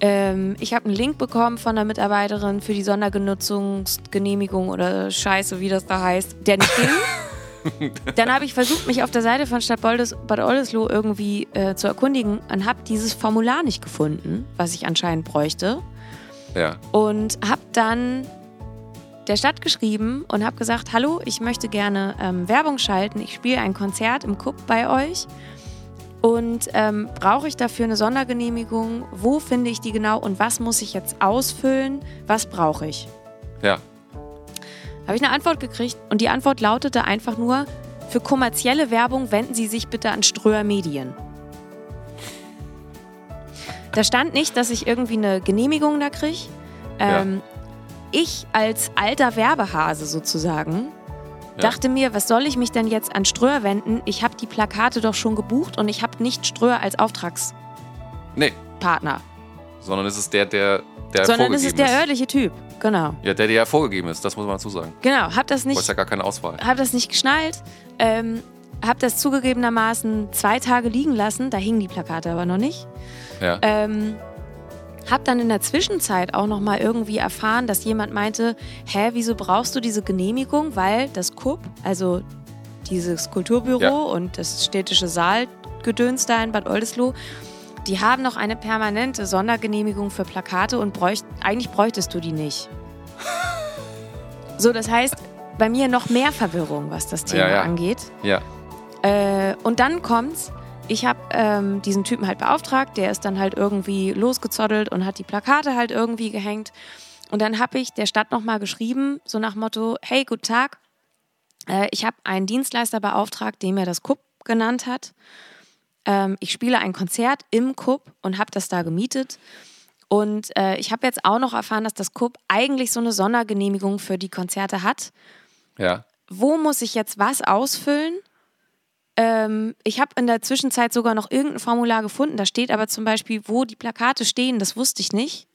Ähm, ich habe einen Link bekommen von einer Mitarbeiterin für die Sondergenutzungsgenehmigung oder Scheiße, wie das da heißt, der nicht ging. Dann habe ich versucht, mich auf der Seite von Stadt Boldes, Bad Oldesloe irgendwie äh, zu erkundigen und habe dieses Formular nicht gefunden, was ich anscheinend bräuchte. ja, Und habe dann der Stadt geschrieben und habe gesagt, hallo, ich möchte gerne ähm, Werbung schalten. Ich spiele ein Konzert im Cup bei euch. Und ähm, brauche ich dafür eine Sondergenehmigung? Wo finde ich die genau und was muss ich jetzt ausfüllen? Was brauche ich? Ja. Habe ich eine Antwort gekriegt und die Antwort lautete einfach nur, für kommerzielle Werbung wenden Sie sich bitte an Ströer Medien. Da stand nicht, dass ich irgendwie eine Genehmigung da kriege. Ähm, ja. Ich als alter Werbehase sozusagen ja. dachte mir, was soll ich mich denn jetzt an Ströer wenden? Ich habe die Plakate doch schon gebucht und ich habe nicht Ströer als Auftragspartner. Nee. Sondern es ist der, der, der Sondern es ist der örtliche Typ, genau. Ja, der, der ja vorgegeben ist, das muss man dazu sagen. Genau, hab das nicht. Du hast ja gar keine Auswahl. Hab das nicht geschnallt. Ähm, hab das zugegebenermaßen zwei Tage liegen lassen. Da hingen die Plakate aber noch nicht. Ja. Ähm, hab dann in der Zwischenzeit auch noch mal irgendwie erfahren, dass jemand meinte, hä, wieso brauchst du diese Genehmigung? Weil das KUB, also dieses Kulturbüro ja. und das städtische Saalgedöns da in Bad Oldesloe, die haben noch eine permanente Sondergenehmigung für Plakate und bräucht, eigentlich bräuchtest du die nicht. So, das heißt, bei mir noch mehr Verwirrung, was das Thema ja, ja. angeht. Ja. Äh, und dann kommt's, ich habe ähm, diesen Typen halt beauftragt, der ist dann halt irgendwie losgezottelt und hat die Plakate halt irgendwie gehängt. Und dann habe ich der Stadt nochmal geschrieben, so nach Motto, hey, guten Tag, äh, ich habe einen Dienstleister beauftragt, den mir das KUP genannt hat. Ähm, ich spiele ein Konzert im KUP und habe das da gemietet. Und äh, ich habe jetzt auch noch erfahren, dass das KUP eigentlich so eine Sondergenehmigung für die Konzerte hat. Ja. Wo muss ich jetzt was ausfüllen? Ähm, ich habe in der Zwischenzeit sogar noch irgendein Formular gefunden. Da steht aber zum Beispiel, wo die Plakate stehen. Das wusste ich nicht.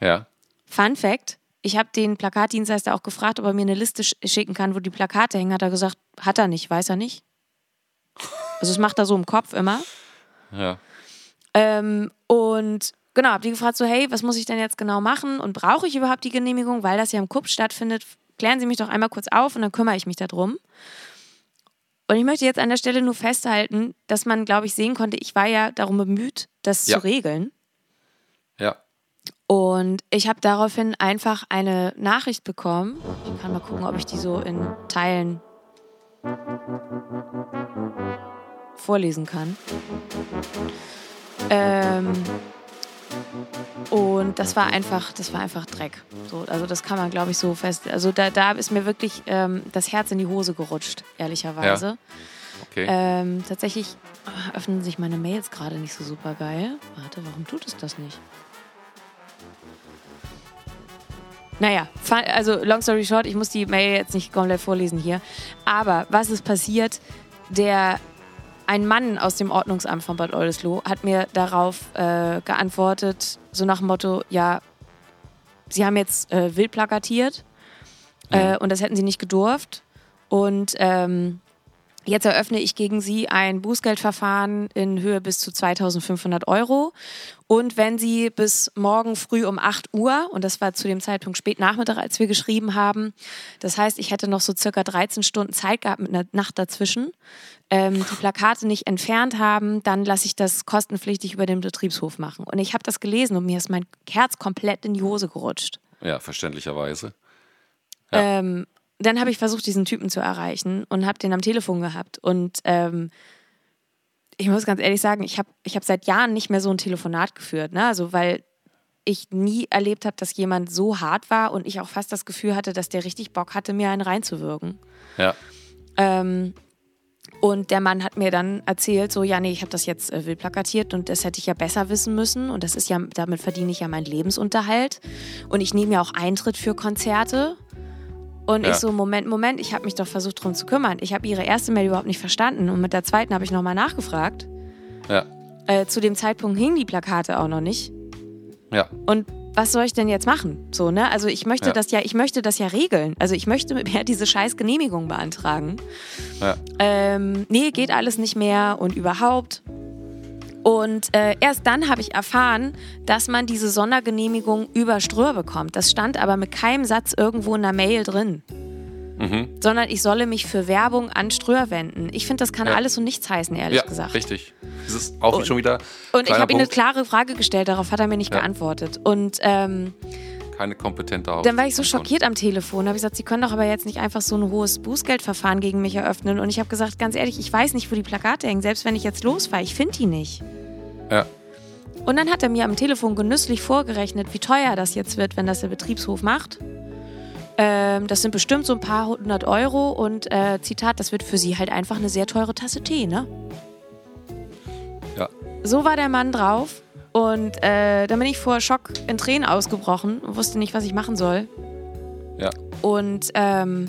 Ja. Fun Fact: Ich habe den Plakatdienstleister auch gefragt, ob er mir eine Liste schicken kann, wo die Plakate hängen. Hat er gesagt, hat er nicht, weiß er nicht. Also, das macht er so im Kopf immer. Ja. Ähm, und genau, habe die gefragt, so, hey, was muss ich denn jetzt genau machen? Und brauche ich überhaupt die Genehmigung, weil das ja im KUP stattfindet? Klären Sie mich doch einmal kurz auf und dann kümmere ich mich darum. Und ich möchte jetzt an der Stelle nur festhalten, dass man, glaube ich, sehen konnte, ich war ja darum bemüht, das ja. zu regeln. Ja. Und ich habe daraufhin einfach eine Nachricht bekommen. Ich kann mal gucken, ob ich die so in Teilen vorlesen kann. Ähm, und das war einfach, das war einfach Dreck. So, also das kann man, glaube ich, so fest. Also da, da ist mir wirklich ähm, das Herz in die Hose gerutscht, ehrlicherweise. Ja. Okay. Ähm, tatsächlich öffnen sich meine Mails gerade nicht so super geil. Warte, warum tut es das nicht? Naja, also long story short, ich muss die Mail jetzt nicht komplett vorlesen hier. Aber was ist passiert? Der ein Mann aus dem Ordnungsamt von Bad Oldesloe hat mir darauf äh, geantwortet, so nach dem Motto, ja, sie haben jetzt äh, wild plakatiert äh, und das hätten sie nicht gedurft. Und ähm, Jetzt eröffne ich gegen Sie ein Bußgeldverfahren in Höhe bis zu 2500 Euro. Und wenn Sie bis morgen früh um 8 Uhr, und das war zu dem Zeitpunkt spät Nachmittag, als wir geschrieben haben, das heißt, ich hätte noch so circa 13 Stunden Zeit gehabt mit einer Nacht dazwischen, ähm, die Plakate nicht entfernt haben, dann lasse ich das kostenpflichtig über den Betriebshof machen. Und ich habe das gelesen und mir ist mein Herz komplett in die Hose gerutscht. Ja, verständlicherweise. Ja. Ähm, dann habe ich versucht, diesen Typen zu erreichen und habe den am Telefon gehabt. Und ähm, ich muss ganz ehrlich sagen, ich habe ich hab seit Jahren nicht mehr so ein Telefonat geführt. Ne? Also, weil ich nie erlebt habe, dass jemand so hart war und ich auch fast das Gefühl hatte, dass der richtig Bock hatte, mir einen reinzuwirken. Ja. Ähm, und der Mann hat mir dann erzählt, so, ja, nee, ich habe das jetzt äh, wild plakatiert und das hätte ich ja besser wissen müssen. Und das ist ja, damit verdiene ich ja meinen Lebensunterhalt. Und ich nehme ja auch Eintritt für Konzerte. Und ja. ich so, Moment, Moment, ich habe mich doch versucht, darum zu kümmern. Ich habe ihre erste Mail überhaupt nicht verstanden. Und mit der zweiten habe ich nochmal nachgefragt. Ja. Äh, zu dem Zeitpunkt hingen die Plakate auch noch nicht. Ja. Und was soll ich denn jetzt machen? So, ne? Also ich möchte ja. das ja, ich möchte das ja regeln. Also ich möchte mit mir diese scheiß Genehmigung beantragen. Ja. Ähm, nee, geht alles nicht mehr und überhaupt. Und äh, erst dann habe ich erfahren, dass man diese Sondergenehmigung über Ströhr bekommt. Das stand aber mit keinem Satz irgendwo in der Mail drin. Mhm. Sondern ich solle mich für Werbung an Ströhr wenden. Ich finde, das kann ja. alles und nichts heißen, ehrlich ja, gesagt. Richtig. Das ist auch schon wieder. Und ich habe ihm eine klare Frage gestellt, darauf hat er mir nicht ja. geantwortet. Und ähm, keine kompetente Haus. Dann war ich so schockiert am Telefon. Da habe ich gesagt, Sie können doch aber jetzt nicht einfach so ein hohes Bußgeldverfahren gegen mich eröffnen. Und ich habe gesagt, ganz ehrlich, ich weiß nicht, wo die Plakate hängen. Selbst wenn ich jetzt losfahre, ich finde die nicht. Ja. Und dann hat er mir am Telefon genüsslich vorgerechnet, wie teuer das jetzt wird, wenn das der Betriebshof macht. Ähm, das sind bestimmt so ein paar hundert Euro und äh, Zitat, das wird für sie halt einfach eine sehr teure Tasse Tee, ne? Ja. So war der Mann drauf und äh, dann bin ich vor Schock in Tränen ausgebrochen und wusste nicht, was ich machen soll. Ja. Und ähm,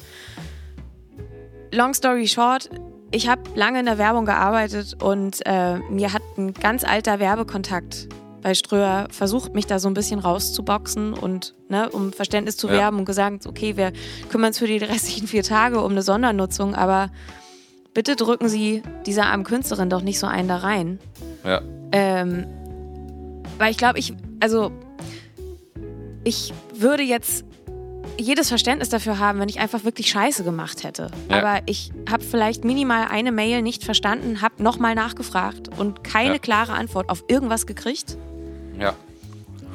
long story short, ich habe lange in der Werbung gearbeitet und äh, mir hat ein ganz alter Werbekontakt bei Ströer versucht, mich da so ein bisschen rauszuboxen und ne, um Verständnis zu Ja. werben und gesagt, okay, wir kümmern uns für die restlichen vier Tage um eine Sondernutzung, aber bitte drücken Sie dieser armen Künstlerin doch nicht so einen da rein. Ja. Ähm, weil ich glaube, ich, also ich würde jetzt jedes Verständnis dafür haben, wenn ich einfach wirklich Scheiße gemacht hätte. Ja. Aber ich habe vielleicht minimal eine Mail nicht verstanden, habe nochmal nachgefragt und keine Ja. klare Antwort auf irgendwas gekriegt. Ja.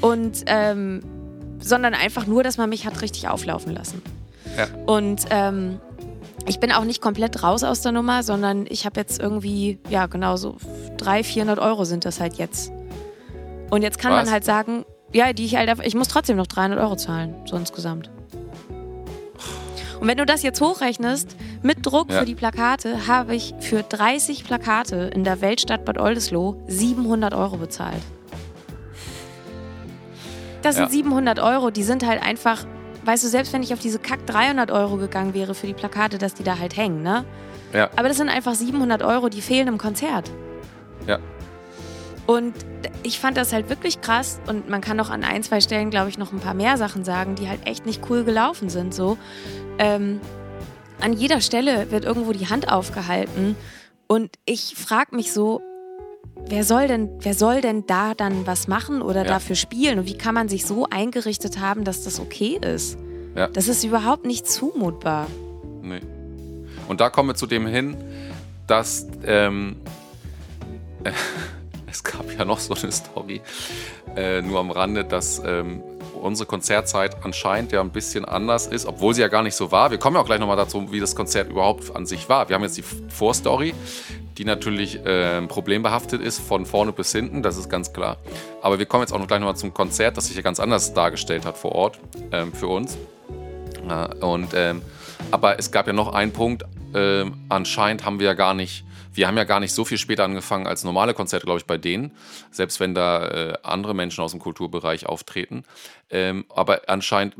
Und ähm, sondern einfach nur, dass man mich hat richtig auflaufen lassen. Ja. Und ähm, ich bin auch nicht komplett raus aus der Nummer, sondern ich habe jetzt irgendwie, ja genau so 300, 400 Euro sind das halt jetzt. Und jetzt kann Was? man halt sagen, ja, die ich halt, ich muss trotzdem noch 300 Euro zahlen, so insgesamt. Und wenn du das jetzt hochrechnest, mit Druck Ja. für die Plakate, habe ich für 30 Plakate in der Weltstadt Bad Oldesloe 700 Euro bezahlt. Das sind Ja. 700 Euro, die sind halt einfach, weißt du, selbst wenn ich auf diese Kack 300 Euro gegangen wäre für die Plakate, dass die da halt hängen, ne? Ja. Aber das sind einfach 700 Euro, die fehlen im Konzert. Ja. Und ich fand das halt wirklich krass und man kann noch an ein, zwei Stellen, glaube ich, noch ein paar mehr Sachen sagen, die halt echt nicht cool gelaufen sind. So. Ähm, an jeder Stelle wird irgendwo die Hand aufgehalten und ich frage mich so, wer soll denn, wer soll denn da dann was machen oder Ja. dafür spielen und wie kann man sich so eingerichtet haben, dass das okay ist? Ja. Das ist überhaupt nicht zumutbar. Nee. Und da kommen wir zu dem hin, dass ähm, es gab ja noch so eine Story, äh, nur am Rande, dass ähm, unsere Konzertzeit anscheinend ja ein bisschen anders ist, obwohl sie ja gar nicht so war. Wir kommen ja auch gleich nochmal dazu, wie das Konzert überhaupt an sich war. Wir haben jetzt die Vorstory, die natürlich äh, problembehaftet ist, von vorne bis hinten, das ist ganz klar. Aber wir kommen jetzt auch noch gleich nochmal zum Konzert, das sich ja ganz anders dargestellt hat vor Ort ähm, für uns. Ja, und, ähm, aber es gab ja noch einen Punkt, ähm, anscheinend haben wir ja gar nicht, wir haben ja gar nicht so viel später angefangen als normale Konzerte, glaube ich, bei denen, selbst wenn da äh, andere Menschen aus dem Kulturbereich auftreten. Ähm, aber anscheinend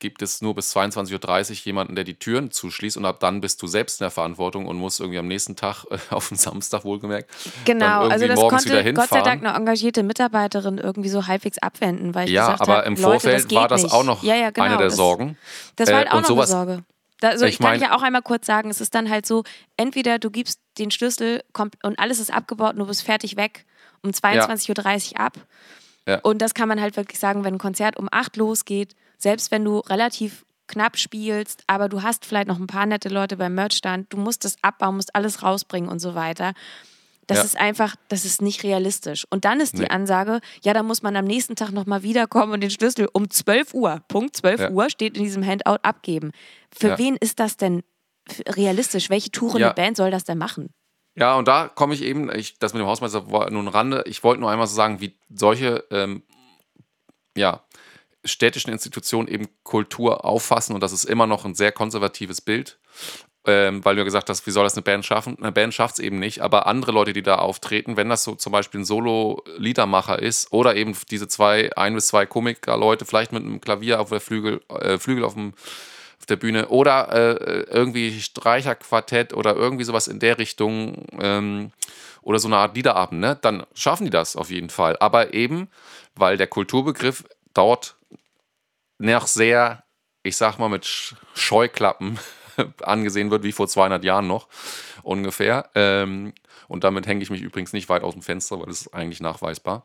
gibt es nur bis 22.30 Uhr jemanden, der die Türen zuschließt und ab dann bist du selbst in der Verantwortung und musst irgendwie am nächsten Tag, äh, auf den Samstag wohlgemerkt, Genau, also das morgens wieder konnte Gott sei. Dank eine engagierte Mitarbeiterin irgendwie so halbwegs abwenden, weil ich Ja, gesagt aber habe, im Leute, Vorfeld das war das nicht. auch noch ja, ja, genau, eine der das, Sorgen. Das war halt Äh, auch und noch sowas- eine Sorge. Also Ich ich kann ja auch einmal kurz sagen, es ist dann halt so, entweder du gibst den Schlüssel und alles ist abgebaut und du bist fertig weg um 22.30 Uhr ab. Ja. Und das kann man halt wirklich sagen, wenn ein Konzert um 8 losgeht, selbst wenn du relativ knapp spielst, aber du hast vielleicht noch ein paar nette Leute beim Merchstand, du musst das abbauen, musst alles rausbringen und so weiter. Das Ja. ist einfach, das ist nicht realistisch. Und dann ist die Nee. Ansage, ja, da muss man am nächsten Tag nochmal wiederkommen und den Schlüssel um 12 Uhr, Punkt 12 Ja. Uhr, steht in diesem Handout abgeben. Für Ja. wen ist das denn realistisch? Welche tourende Ja. Band soll das denn machen? Ja, und da komme ich eben, ich, das mit dem Hausmeister war nur ein Rande. Ich wollte nur einmal so sagen, wie solche ähm, ja, städtischen Institutionen eben Kultur auffassen und das ist immer noch ein sehr konservatives Bild. Ähm, weil du ja gesagt hast, wie soll das eine Band schaffen? Eine Band schafft es eben nicht, aber andere Leute, die da auftreten, wenn das so zum Beispiel ein Solo-Liedermacher ist oder eben diese zwei, ein bis zwei Komiker-Leute, vielleicht mit einem Klavier auf der Flügel, äh, Flügel auf dem auf der Bühne oder äh, irgendwie Streicherquartett oder irgendwie sowas in der Richtung ähm, oder so eine Art Liederabend, ne? dann schaffen die das auf jeden Fall. Aber eben, weil der Kulturbegriff dort noch sehr, ich sag mal, mit Sch- Scheuklappen angesehen wird, wie vor 200 Jahren noch ungefähr. Ähm, und damit hänge ich mich übrigens nicht weit aus dem Fenster, weil das ist eigentlich nachweisbar.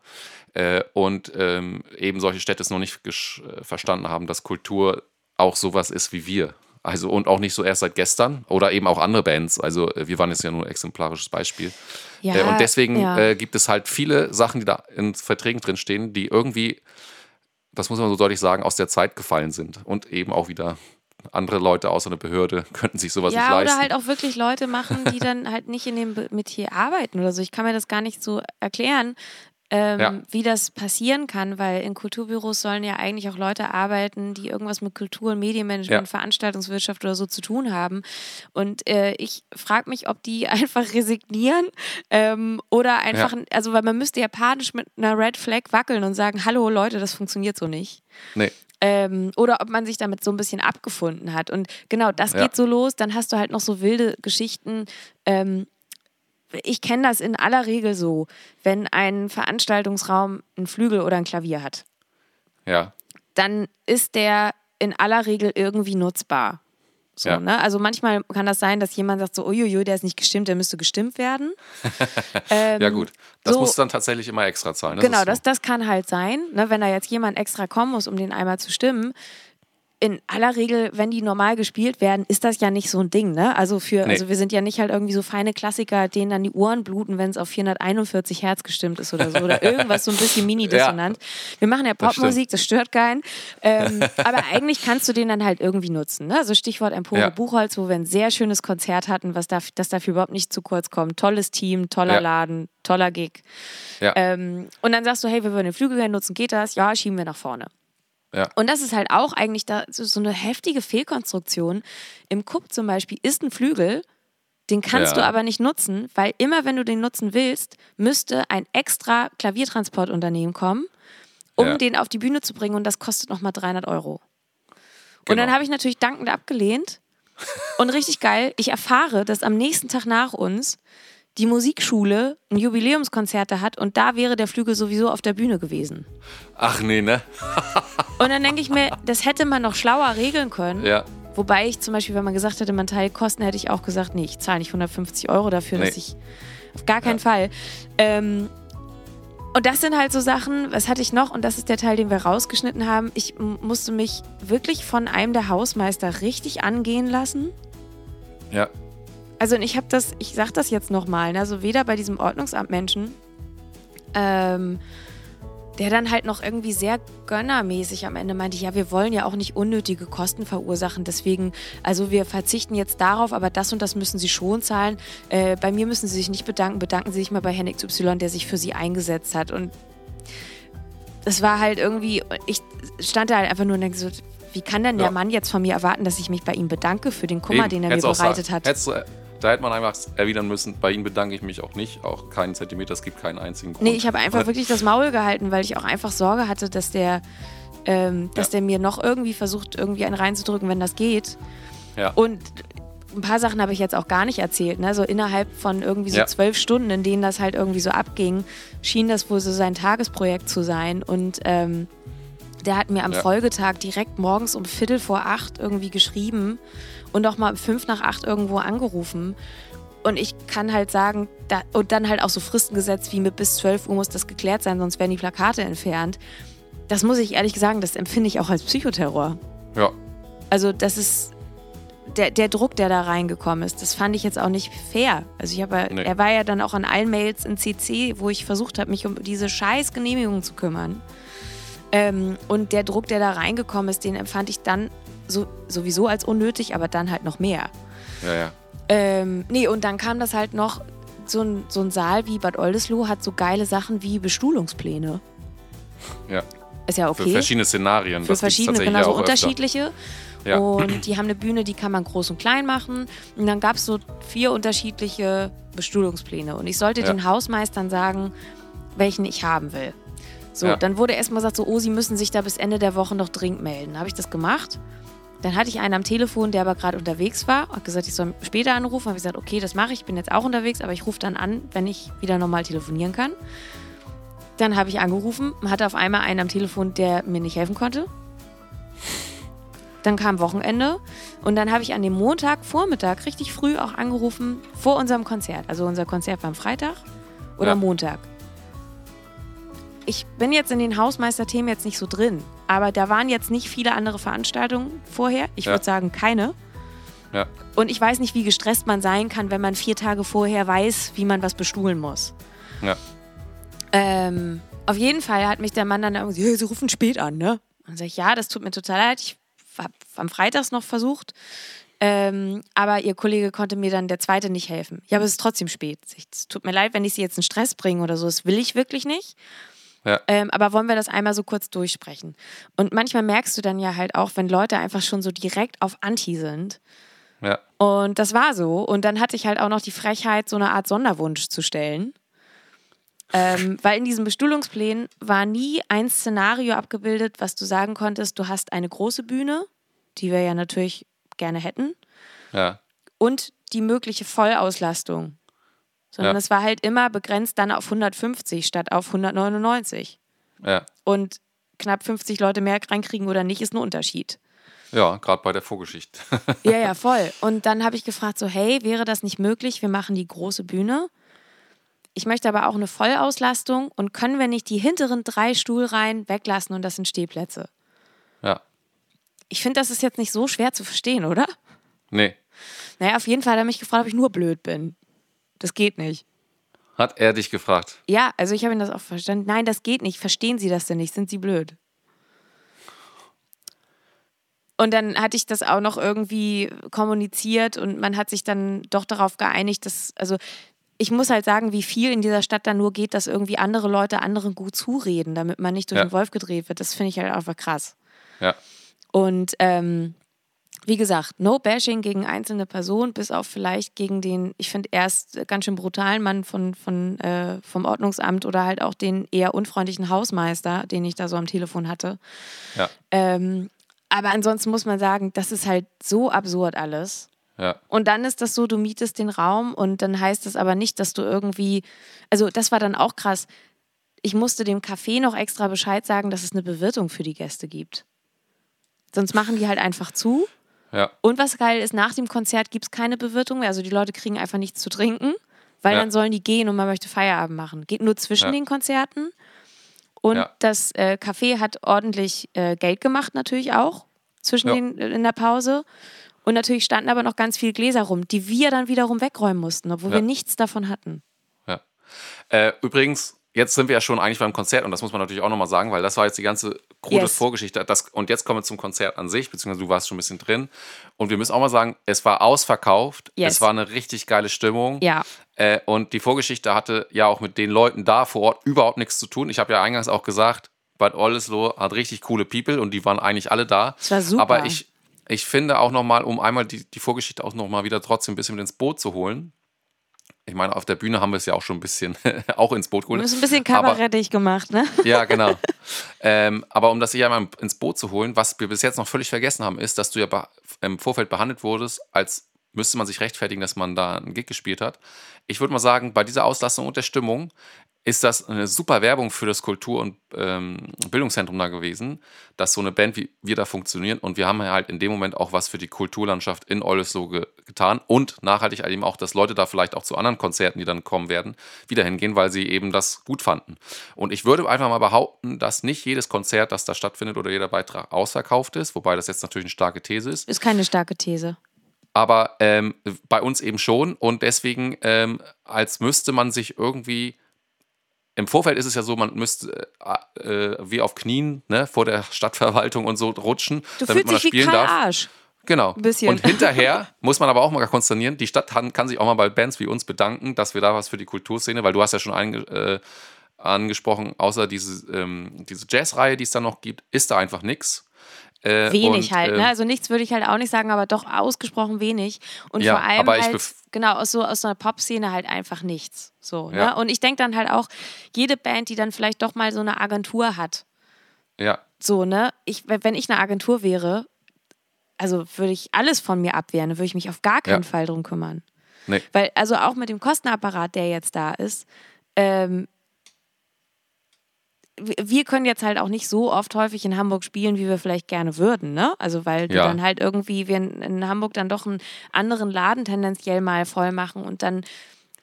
Äh, und ähm, eben solche Städte es noch nicht äh, verstanden haben, dass Kultur auch sowas ist wie wir. Also und auch nicht so erst seit gestern oder eben auch andere Bands. Also äh, wir waren jetzt ja nur ein exemplarisches Beispiel. Ja, äh, und deswegen ja. äh, gibt es halt viele Sachen, die da in Verträgen drin stehen, die irgendwie das muss man so deutlich sagen, aus der Zeit gefallen sind und eben auch wieder andere Leute außer eine Behörde könnten sich sowas ja, nicht leisten. Ja, oder halt auch wirklich Leute machen, die dann halt nicht in dem Metier arbeiten oder so. Ich kann mir das gar nicht so erklären, ähm, ja. wie das passieren kann, weil in Kulturbüros sollen ja eigentlich auch Leute arbeiten, die irgendwas mit Kultur- und Medienmanagement, ja. Veranstaltungswirtschaft oder so zu tun haben. Und äh, ich frage mich, ob die einfach resignieren ähm, oder einfach, ja. also weil man müsste ja panisch mit einer Red Flag wackeln und sagen, hallo Leute, das funktioniert so nicht. Nee. Ähm, oder ob man sich damit so ein bisschen abgefunden hat. Und genau, das geht so los. Dann hast du halt noch so wilde Geschichten. Ähm, ich kenne das in aller Regel so, wenn ein Veranstaltungsraum einen Flügel oder ein Klavier hat. Ja. Dann ist der in aller Regel irgendwie nutzbar. So, ja. ne? Also manchmal kann das sein, dass jemand sagt so, uiuiui, der ist nicht gestimmt, der müsste gestimmt werden. ähm, ja gut, das so, muss dann tatsächlich immer extra zahlen. Das genau, so. das, das kann halt sein. Ne? Wenn da jetzt jemand extra kommen muss, um den einmal zu stimmen, in aller Regel, wenn die normal gespielt werden, ist das ja nicht so ein Ding, ne? Also für, nee. also wir sind ja nicht halt irgendwie so feine Klassiker, denen dann die Ohren bluten, wenn es auf 441 Hertz gestimmt ist oder so oder irgendwas so ein bisschen mini-dissonant. Ja, wir machen ja Popmusik, das, das stört keinen. Ähm, aber eigentlich kannst du den dann halt irgendwie nutzen, ne? Also Stichwort Empore ja. Buchholz, wo wir ein sehr schönes Konzert hatten, was darf, das dafür überhaupt nicht zu kurz kommt. Tolles Team, toller ja. Laden, toller Gig. Ähm, und dann sagst du, hey, wir wollen den Flügel gerne nutzen, geht das? Ja, schieben wir nach vorne. Ja. Und das ist halt auch eigentlich da so eine heftige Fehlkonstruktion. Im Kupp zum Beispiel ist ein Flügel, den kannst ja. du aber nicht nutzen, weil immer wenn du den nutzen willst, müsste ein extra Klaviertransportunternehmen kommen, um ja. den auf die Bühne zu bringen und das kostet nochmal 300 Euro. Genau. Und dann genau. habe ich natürlich dankend abgelehnt. Und richtig geil, ich erfahre, dass am nächsten Tag nach uns die Musikschule ein Jubiläumskonzert hat und da wäre der Flügel sowieso auf der Bühne gewesen. Ach nee, ne? und dann denke ich mir, das hätte man noch schlauer regeln können. Ja. Wobei ich zum Beispiel, wenn man gesagt hätte, man teilt Kosten, hätte ich auch gesagt, nee, ich zahle nicht 150 Euro dafür, nee. dass ich auf gar keinen ja. Fall. Ähm, und das sind halt so Sachen, was hatte ich noch? Und das ist der Teil, den wir rausgeschnitten haben. Ich musste mich wirklich von einem der Hausmeister richtig angehen lassen. Ja. Also ich habe das, ich sage das jetzt nochmal, ne? also weder bei diesem Ordnungsamtmenschen, ähm, der dann halt noch irgendwie sehr gönnermäßig am Ende meinte, ja, wir wollen ja auch nicht unnötige Kosten verursachen, deswegen, also wir verzichten jetzt darauf, aber das und das müssen Sie schon zahlen. Äh, bei mir müssen Sie sich nicht bedanken, bedanken Sie sich mal bei Herrn XY, der sich für Sie eingesetzt hat. Und das war halt irgendwie, ich stand da halt einfach nur und denke so, wie kann denn ja. der Mann jetzt von mir erwarten, dass ich mich bei ihm bedanke für den Kummer, Eben. den er Hätt's mir bereitet hat? Hättest du da hätte man einfach erwidern müssen, bei Ihnen bedanke ich mich auch nicht, auch keinen Zentimeter, es gibt keinen einzigen Grund. Nee, ich habe einfach wirklich das Maul gehalten, weil ich auch einfach Sorge hatte, dass der, ähm, dass ja. der mir noch irgendwie versucht, irgendwie einen reinzudrücken, wenn das geht. Ja. Und ein paar Sachen habe ich jetzt auch gar nicht erzählt. Ne? So innerhalb von irgendwie so ja. zwölf Stunden, in denen das halt irgendwie so abging, schien das wohl so sein Tagesprojekt zu sein. Und ähm, der hat mir am. Folgetag direkt morgens um Viertel vor acht irgendwie geschrieben und auch mal fünf nach acht irgendwo angerufen. Und ich kann halt sagen, da, und dann halt auch so Fristen gesetzt, wie mit bis 12 Uhr muss das geklärt sein, sonst werden die Plakate entfernt. Das muss ich ehrlich sagen, das empfinde ich auch als Psychoterror. Ja. Also, das ist der, der Druck, der da reingekommen ist. Das fand ich jetzt auch nicht fair. Also, ich habe, nee. er war ja dann auch an allen Mails in CC, wo ich versucht habe, mich um diese scheiß Genehmigung zu kümmern. Ähm, und der Druck, der da reingekommen ist, den empfand ich dann so, sowieso als unnötig, aber dann halt noch mehr. Ja, ja. Ähm, nee, und dann kam das halt noch, so ein, so ein Saal wie Bad Oldesloe hat so geile Sachen wie Bestuhlungspläne. Ja. Ist ja okay. Für verschiedene Szenarien. Für das verschiedene, genau so unterschiedliche. Ja. Und die haben eine Bühne, die kann man groß und klein machen. Und dann gab es so vier unterschiedliche Bestuhlungspläne. Und ich sollte ja. den Hausmeistern sagen, welchen ich haben will. So, ja. dann wurde erstmal gesagt, so, oh, sie müssen sich da bis Ende der Woche noch dringend melden. Habe ich das gemacht. Dann hatte ich einen am Telefon, der aber gerade unterwegs war, hat gesagt, ich soll später anrufen. Habe ich gesagt, okay, das mache ich, ich bin jetzt auch unterwegs, aber ich rufe dann an, wenn ich wieder normal telefonieren kann. Dann habe ich angerufen, hatte auf einmal einen am Telefon, der mir nicht helfen konnte. Dann kam Wochenende und dann habe ich an dem Montag Vormittag richtig früh auch angerufen vor unserem Konzert. Also unser Konzert war am Freitag oder ja. Montag ich bin jetzt in den Hausmeisterthemen jetzt nicht so drin, aber da waren jetzt nicht viele andere Veranstaltungen vorher. Ich ja. würde sagen, keine. Ja. Und ich weiß nicht, wie gestresst man sein kann, wenn man vier Tage vorher weiß, wie man was bestuhlen muss. Ja. Ähm, Auf jeden Fall hat mich der Mann dann irgendwie, hey, sie rufen spät an, ne? Und dann sage ich, ja, das tut mir total leid. Ich habe am Freitag noch versucht. Ähm, aber ihr Kollege konnte mir dann der zweite nicht helfen. Ja, aber es ist trotzdem spät. Es tut mir leid, wenn ich sie jetzt in Stress bringe oder so. Das will ich wirklich nicht. Ja. Ähm, aber wollen wir das einmal so kurz durchsprechen? Und manchmal merkst du dann ja halt auch, wenn Leute einfach schon so direkt auf Anti sind. Ja. Und das war so. Und dann hatte ich halt auch noch die Frechheit, so eine Art Sonderwunsch zu stellen. Ähm, weil in diesen Bestuhlungsplänen war nie ein Szenario abgebildet, was du sagen konntest, du hast eine große Bühne, die wir ja natürlich gerne hätten, Ja. und die mögliche Vollauslastung. Sondern Ja. es war halt immer begrenzt dann auf 150 statt auf 199. Ja. Und knapp 50 Leute mehr reinkriegen oder nicht, ist ein Unterschied. Ja, gerade bei der Vorgeschichte. Ja, ja, voll. Und dann habe ich gefragt, so, hey, wäre das nicht möglich? Wir machen die große Bühne. Ich möchte aber auch eine Vollauslastung und können wir nicht die hinteren drei Stuhlreihen weglassen und das sind Stehplätze? ja. Ich finde, das ist jetzt nicht so schwer zu verstehen, oder? Nee. Naja, auf jeden Fall hat er mich gefragt, ob ich nur blöd bin. Das geht nicht. Hat er dich gefragt? Ja, also ich habe ihn das auch verstanden. Nein, das geht nicht. Verstehen Sie das denn nicht? Sind Sie blöd? Und dann hatte ich das auch noch irgendwie kommuniziert und man hat sich dann doch darauf geeinigt, dass, also ich muss halt sagen, wie viel in dieser Stadt dann nur geht, dass irgendwie andere Leute anderen gut zureden, damit man nicht durch Ja. den Wolf gedreht wird. Das finde ich halt einfach krass. Ja. Und ähm, wie gesagt, no bashing gegen einzelne Personen, bis auf vielleicht gegen den, ich finde erst ganz schön brutalen Mann von, von, äh, vom Ordnungsamt oder halt auch den eher unfreundlichen Hausmeister, den ich da so am Telefon hatte. Ja. Ähm, aber ansonsten muss man sagen, das ist halt so absurd alles. Ja. Und dann ist das so, du mietest den Raum und dann heißt es aber nicht, dass du irgendwie, also das war dann auch krass. Ich musste dem Café noch extra Bescheid sagen, dass es eine Bewirtung für die Gäste gibt. Sonst machen die halt einfach zu. Ja. Und was geil ist, nach dem Konzert gibt es keine Bewirtung mehr. Also die Leute kriegen einfach nichts zu trinken, weil Ja. dann sollen die gehen und man möchte Feierabend machen. Geht nur zwischen Ja. den Konzerten. Und das äh, Café hat ordentlich äh, Geld gemacht, natürlich auch, zwischen den, in der Pause. Und natürlich standen aber noch ganz viele Gläser rum, die wir dann wiederum wegräumen mussten, obwohl wir nichts davon hatten. Ja. Äh, übrigens, jetzt sind wir ja schon eigentlich beim Konzert und das muss man natürlich auch nochmal sagen, weil das war jetzt die ganze krude Yes. Vorgeschichte. Das, und jetzt kommen wir zum Konzert an sich, beziehungsweise du warst schon ein bisschen drin. Und wir müssen auch mal sagen, es war ausverkauft. Yes. Es war eine richtig geile Stimmung. Ja. Äh, und die Vorgeschichte hatte ja auch mit den Leuten da vor Ort überhaupt nichts zu tun. Ich habe ja eingangs auch gesagt, Bad Oldesloe hat richtig coole People und die waren eigentlich alle da. Es war super. Aber ich, ich finde auch nochmal, um einmal die, die Vorgeschichte auch nochmal wieder trotzdem ein bisschen ins Boot zu holen. Ich meine, auf der Bühne haben wir es ja auch schon ein bisschen auch ins Boot geholt. haben es ein bisschen Aber- kabarettig gemacht, ne? ja, genau. ähm, aber um das hier einmal ins Boot zu holen, was wir bis jetzt noch völlig vergessen haben, ist, dass du ja im Vorfeld behandelt wurdest, als müsste man sich rechtfertigen, dass man da einen Gig gespielt hat. Ich würde mal sagen, bei dieser Auslastung und der Stimmung ist das eine super Werbung für das Kultur- und ähm, Bildungszentrum da gewesen, dass so eine Band wie wir da funktionieren. Und wir haben halt in dem Moment auch was für die Kulturlandschaft in Oldesloe ge getan und nachhaltig eben auch, dass Leute da vielleicht auch zu anderen Konzerten, die dann kommen werden, wieder hingehen, weil sie eben das gut fanden. Und ich würde einfach mal behaupten, dass nicht jedes Konzert, das da stattfindet oder jeder Beitrag ausverkauft ist, wobei das jetzt natürlich eine starke These ist. Ist keine starke These. Aber ähm, bei uns eben schon und deswegen, ähm, als müsste man sich irgendwie. Im Vorfeld ist es ja so, man müsste äh, äh, wie auf Knien ne, vor der Stadtverwaltung und so rutschen, Du damit man das dich wie spielen Karl darf. Arsch. Genau. Ein bisschen. Und hinterher muss man aber auch mal konstatieren, die Stadt kann, kann sich auch mal bei Bands wie uns bedanken, dass wir da was für die Kulturszene, weil du hast ja schon einge, äh, angesprochen, außer diese, ähm, diese Jazzreihe, die es da noch gibt, ist da einfach nichts. Äh, Wenig und, halt, ähm, ne? Also nichts würde ich halt auch nicht sagen, aber doch ausgesprochen wenig. Und Ja, vor allem halt, genau, aus so aus einer Pop-Szene halt einfach nichts. So, Ja. ne? Und ich denke dann halt auch, jede Band, die dann vielleicht doch mal so eine Agentur hat, Ja, so, ne? Ich, wenn ich eine Agentur wäre, also würde ich alles von mir abwehren, würde ich mich auf gar keinen Ja. Fall drum kümmern. nee. Weil, also auch mit dem Kostenapparat, der jetzt da ist, ähm, wir- können jetzt halt auch nicht so oft häufig in Hamburg spielen, wie wir vielleicht gerne würden, ne? Also weil Ja. dann halt irgendwie, wir in, Hamburg dann doch einen anderen Laden tendenziell mal voll machen und dann,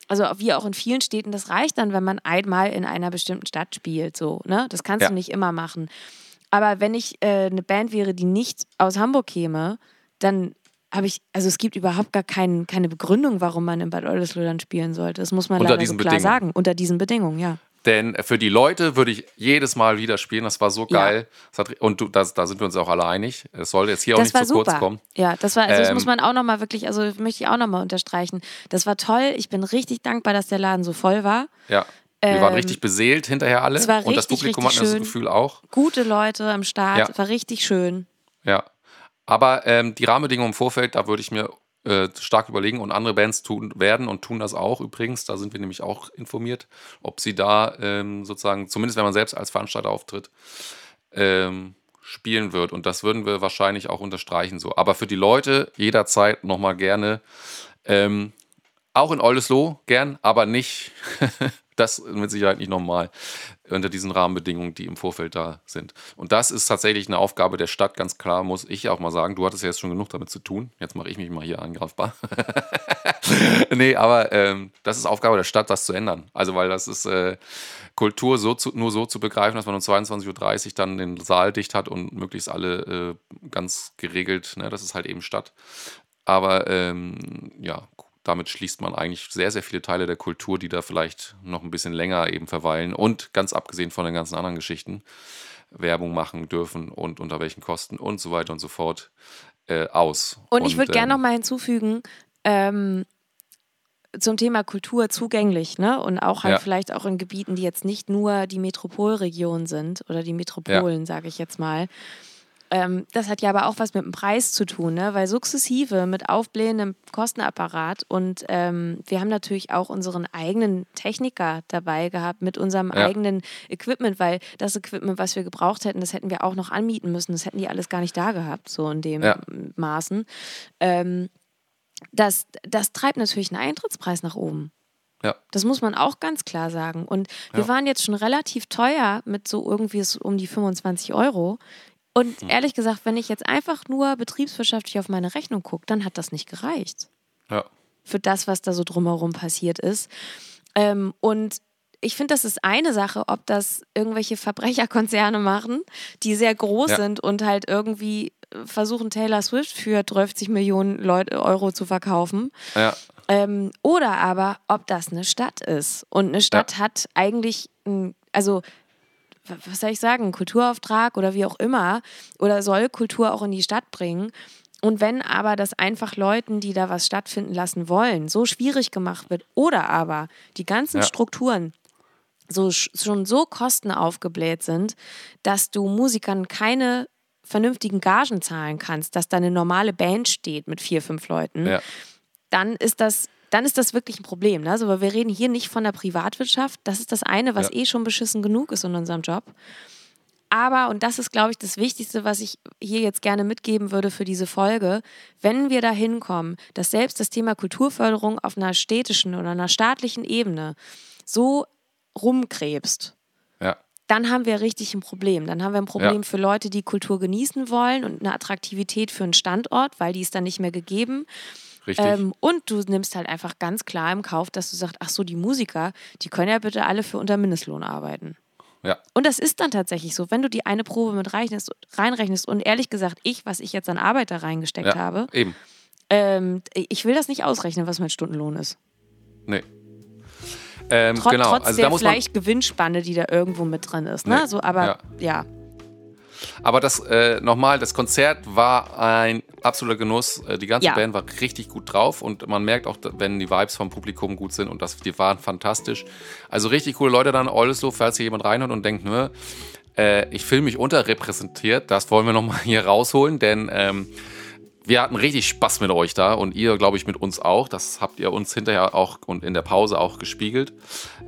also wie auch in vielen Städten, das reicht dann, wenn man einmal in einer bestimmten Stadt spielt, so, ne? Das kannst Ja. du nicht immer machen. Aber wenn ich äh, eine Band wäre, die nicht aus Hamburg käme, dann habe ich, also es gibt überhaupt gar kein, keine Begründung, warum man in Bad Oldesloe dann spielen sollte. Das muss man Unter leider so klar sagen. Unter diesen Bedingungen, ja. Denn für die Leute würde ich jedes Mal wieder spielen. Das war so geil. Ja. Hat, und du, das, da sind wir uns auch alle einig. Es soll jetzt hier das auch nicht zu super. kurz kommen. Ja, das war, also das ähm, muss man auch nochmal wirklich, also möchte ich auch nochmal unterstreichen. Das war toll. Ich bin richtig dankbar, dass der Laden so voll war. Ja. Wir ähm, waren richtig beseelt hinterher alle. Es war richtig, und das Publikum hat das Gefühl auch. Gute Leute am Start. Ja. War richtig schön. Ja. Aber ähm, die Rahmenbedingungen im Vorfeld, da würde ich mir äh, stark überlegen und andere Bands tun werden und tun das auch übrigens. Da sind wir nämlich auch informiert, ob sie da ähm, sozusagen, zumindest wenn man selbst als Veranstalter auftritt, ähm, spielen wird. Und das würden wir wahrscheinlich auch unterstreichen so. Aber für die Leute jederzeit nochmal gerne. Ähm, auch in Oldesloe gern, aber nicht das mit Sicherheit nicht normal unter diesen Rahmenbedingungen, die im Vorfeld da sind. Und das ist tatsächlich eine Aufgabe der Stadt, ganz klar, muss ich auch mal sagen. Du hattest ja jetzt schon genug damit zu tun. Jetzt mache ich mich mal hier angreifbar. nee, aber ähm, das ist Aufgabe der Stadt, das zu ändern. Also, weil das ist äh, Kultur so zu, nur so zu begreifen, dass man um 22.30 Uhr dann den Saal dicht hat und möglichst alle äh, ganz geregelt, ne? das ist halt eben Stadt. Aber ähm, ja, damit schließt man eigentlich sehr, sehr viele Teile der Kultur, die da vielleicht noch ein bisschen länger eben verweilen und ganz abgesehen von den ganzen anderen Geschichten Werbung machen dürfen und unter welchen Kosten und so weiter und so fort äh, aus. Und, und ich würde ähm, gerne noch mal hinzufügen, ähm, zum Thema Kultur zugänglich, ne? Und auch halt ja. vielleicht auch in Gebieten, die jetzt nicht nur die Metropolregion sind oder die Metropolen, ja. sage ich jetzt mal, ähm, das hat ja aber auch was mit dem Preis zu tun, ne? weil sukzessive mit aufblähendem Kostenapparat und ähm, wir haben natürlich auch unseren eigenen Techniker dabei gehabt mit unserem ja. eigenen Equipment, weil das Equipment, was wir gebraucht hätten, das hätten wir auch noch anmieten müssen. Das hätten die alles gar nicht da gehabt, so in dem ja. Maßen. Ähm, das, das treibt natürlich einen Eintrittspreis nach oben. Ja. Das muss man auch ganz klar sagen. Und wir ja. waren jetzt schon relativ teuer mit so irgendwie um die 25 Euro. Und hm. ehrlich gesagt, wenn ich jetzt einfach nur betriebswirtschaftlich auf meine Rechnung gucke, dann hat das nicht gereicht. Ja. Für das, was da so drumherum passiert ist. Ähm, und ich finde, das ist eine Sache, ob das irgendwelche Verbrecherkonzerne machen, die sehr groß ja. sind und halt irgendwie versuchen, Taylor Swift für 30 Millionen Leute, Euro zu verkaufen. Ja. Ähm, oder aber, ob das eine Stadt ist. Und eine Stadt ja. hat eigentlich, also was soll ich sagen, Kulturauftrag oder wie auch immer, oder soll Kultur auch in die Stadt bringen. Und wenn aber das einfach Leuten, die da was stattfinden lassen wollen, so schwierig gemacht wird, oder aber die ganzen ja. Strukturen so, schon so kostenaufgebläht sind, dass du Musikern keine vernünftigen Gagen zahlen kannst, dass da eine normale Band steht mit vier, fünf Leuten, ja. dann ist das dann ist das wirklich ein Problem. Ne? Also, wir reden hier nicht von der Privatwirtschaft. Das ist das eine, was ja. eh schon beschissen genug ist in unserem Job. Aber, und das ist, glaube ich, das Wichtigste, was ich hier jetzt gerne mitgeben würde für diese Folge, wenn wir da hinkommen, dass selbst das Thema Kulturförderung auf einer städtischen oder einer staatlichen Ebene so rumkrebst, ja. dann haben wir richtig ein Problem. Dann haben wir ein Problem ja. für Leute, die Kultur genießen wollen und eine Attraktivität für einen Standort, weil die ist dann nicht mehr gegeben. Richtig. Ähm, und du nimmst halt einfach ganz klar im Kauf, dass du sagst, ach so, die Musiker, die können ja bitte alle für unter Mindestlohn arbeiten. Ja. Und das ist dann tatsächlich so, wenn du die eine Probe mit reinrechnest und ehrlich gesagt, ich, was ich jetzt an Arbeit da reingesteckt ja, habe, eben. Ähm, ich will das nicht ausrechnen, was mein Stundenlohn ist. Nee. Ähm, Trot, genau. Trotz also der vielleicht Gewinnspanne, die da irgendwo mit drin ist. Ne? Nee. So, aber ja. ja. Aber das äh, nochmal, das Konzert war ein absoluter Genuss. Äh, die ganze ja. Band war richtig gut drauf und man merkt auch, wenn die Vibes vom Publikum gut sind und das, die waren fantastisch. Also richtig coole Leute dann, Oldesloe, falls hier jemand reinhört und denkt, ne, äh, ich fühle mich unterrepräsentiert, das wollen wir nochmal hier rausholen, denn ähm, wir hatten richtig Spaß mit euch da und ihr, glaube ich, mit uns auch. Das habt ihr uns hinterher auch und in der Pause auch gespiegelt.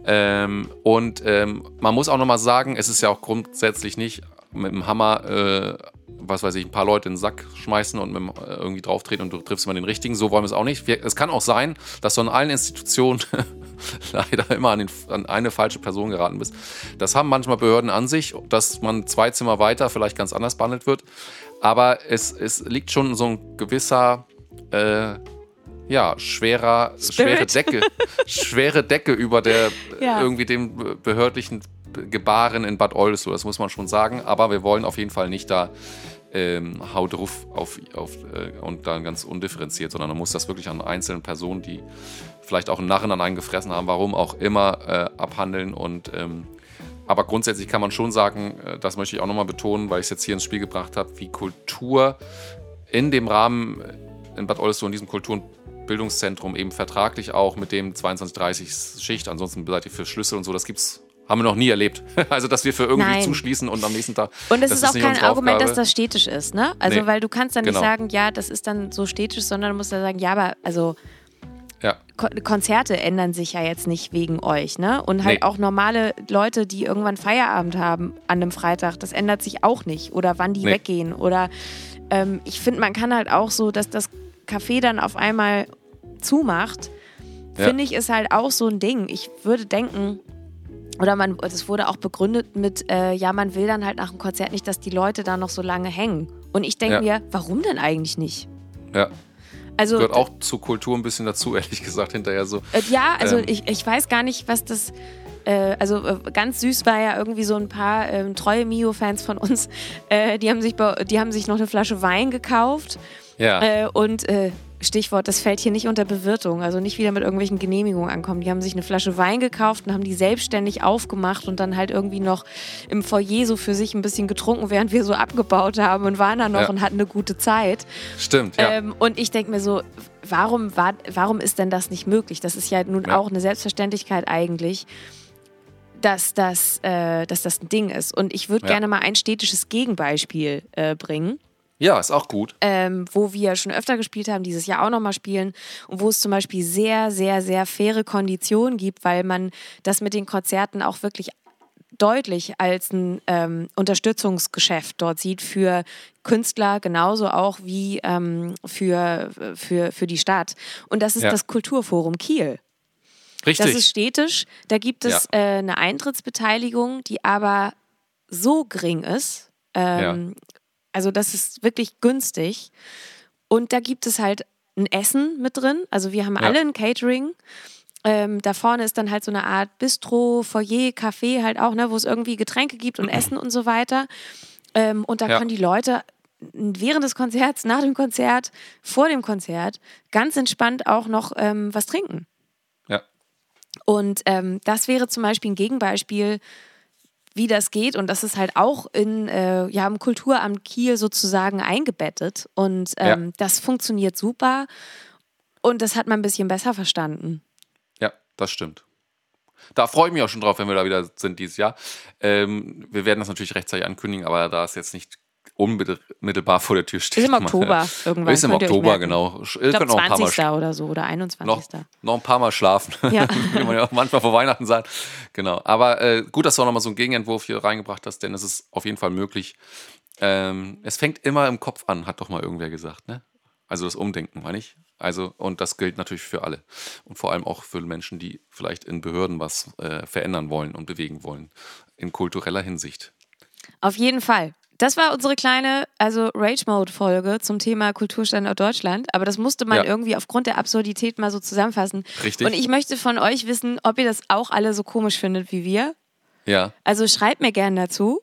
Ähm, und ähm, man muss auch nochmal sagen, es ist ja auch grundsätzlich nicht mit dem Hammer, äh, was weiß ich, ein paar Leute in den Sack schmeißen und mit äh, irgendwie drauftreten und du triffst immer den richtigen. So wollen wir es auch nicht. Wir, es kann auch sein, dass du an allen Institutionen leider immer an, den, an, eine falsche Person geraten bist. Das haben manchmal Behörden an sich, dass man zwei Zimmer weiter vielleicht ganz anders behandelt wird. Aber es, es liegt schon so ein gewisser, äh, ja, schwerer, schwere Decke, schwere Decke über der ja. irgendwie dem behördlichen Gebaren in Bad Oldesloe, das muss man schon sagen. Aber wir wollen auf jeden Fall nicht da ähm, hau drauf auf, auf, äh, und dann ganz undifferenziert, sondern man muss das wirklich an einzelnen Personen, die vielleicht auch einen Narren an einen gefressen haben, warum auch immer, äh, abhandeln. Und ähm, aber grundsätzlich kann man schon sagen, äh, das möchte ich auch nochmal betonen, weil ich es jetzt hier ins Spiel gebracht habe, wie Kultur in dem Rahmen in Bad Oldesloe, in diesem Kultur- und Bildungszentrum eben vertraglich auch mit dem 22-30 Schicht, ansonsten seid ihr für Schlüssel und so, das gibt's haben wir noch nie erlebt. Also, dass wir für irgendwie Nein. zuschließen und am nächsten Tag. Und es das ist auch kein Argument, Aufgabe. dass das städtisch ist, ne? Also, Nee. weil du kannst dann Genau. nicht sagen, ja, das ist dann so städtisch, sondern du musst ja sagen, ja, aber also Ja, Ko Konzerte ändern sich ja jetzt nicht wegen euch, ne? Und halt Nee. auch normale Leute, die irgendwann Feierabend haben an einem Freitag, das ändert sich auch nicht. Oder wann die Nee. weggehen. Oder ähm, ich finde, man kann halt auch so, dass das Café dann auf einmal zumacht, Ja. finde ich, ist halt auch so ein Ding. Ich würde denken, oder man, das wurde auch begründet mit, äh, ja, man will dann halt nach dem Konzert nicht, dass die Leute da noch so lange hängen. Und ich denke Ja. mir, warum denn eigentlich nicht? ja. Also Gehört auch zur Kultur ein bisschen dazu, ehrlich gesagt, hinterher so. Äh, ja, also Ähm. ich, ich weiß gar nicht, was das. Äh, also äh, ganz süß war ja irgendwie so ein paar ähm, treue Mio-Fans von uns, äh, die, haben sich die haben sich noch eine Flasche Wein gekauft Ja. äh, und äh, Stichwort, das fällt hier nicht unter Bewirtung, also nicht wieder mit irgendwelchen Genehmigungen ankommen. Die haben sich eine Flasche Wein gekauft und haben die selbstständig aufgemacht und dann halt irgendwie noch im Foyer so für sich ein bisschen getrunken, während wir so abgebaut haben und waren da noch Ja. und hatten eine gute Zeit. Stimmt, ja. Ähm, und ich denke mir so, warum, war, warum ist denn das nicht möglich? Das ist ja nun Ja. auch eine Selbstverständlichkeit eigentlich, dass das, äh, dass das ein Ding ist. Und ich würde Ja. gerne mal ein städtisches Gegenbeispiel äh, bringen, ja, ist auch gut. ähm, wo wir schon öfter gespielt haben, dieses Jahr auch nochmal spielen und wo es zum Beispiel sehr, sehr, sehr faire Konditionen gibt, weil man das mit den Konzerten auch wirklich deutlich als ein ähm, Unterstützungsgeschäft dort sieht für Künstler genauso auch wie ähm, für, für, für die Stadt. Und das ist Ja. das Kulturforum Kiel. Richtig. Das ist städtisch. Da gibt es Ja. äh, eine Eintrittsbeteiligung, die aber so gering ist. Ähm, Also das ist wirklich günstig. Und da gibt es halt ein Essen mit drin. Also wir haben Ja. alle ein Catering. Ähm, da vorne ist dann halt so eine Art Bistro, Foyer, Café halt auch, ne, wo es irgendwie Getränke gibt und Essen und so weiter. Ähm, und da Ja. können die Leute während des Konzerts, nach dem Konzert, vor dem Konzert ganz entspannt auch noch ähm, was trinken. ja. Und ähm, das wäre zum Beispiel ein Gegenbeispiel, wie das geht. Und das ist halt auch in, äh, ja, im Kulturamt Kiel sozusagen eingebettet. Und ähm, das funktioniert super. Und das hat man ein bisschen besser verstanden. Ja, das stimmt. Da freue ich mich auch schon drauf, wenn wir da wieder sind dieses Jahr. Ähm, wir werden das natürlich rechtzeitig ankündigen, aber da es jetzt nicht unmittelbar vor der Tür steht. Ist im Oktober irgendwann. Ist im Oktober, genau. Ich glaube könnt noch ein paar Mal 20. oder so oder 21. noch, noch ein paar Mal schlafen. Ja. Will man ja auch manchmal vor Weihnachten sein. Genau. Aber äh, gut, dass du auch nochmal so einen Gegenentwurf hier reingebracht hast, denn es ist auf jeden Fall möglich. Ähm, es fängt immer im Kopf an, hat doch mal irgendwer gesagt, ne? Also das Umdenken, meine ich. Also, und das gilt natürlich für alle. Und vor allem auch für Menschen, die vielleicht in Behörden was äh, verändern wollen und bewegen wollen. In kultureller Hinsicht. Auf jeden Fall. Das war unsere kleine, also Rage-Mode-Folge zum Thema Kulturstandort Deutschland. Aber das musste man Ja. irgendwie aufgrund der Absurdität mal so zusammenfassen. Richtig. Und ich möchte von euch wissen, ob ihr das auch alle so komisch findet wie wir. Ja. Also schreibt mir gerne dazu.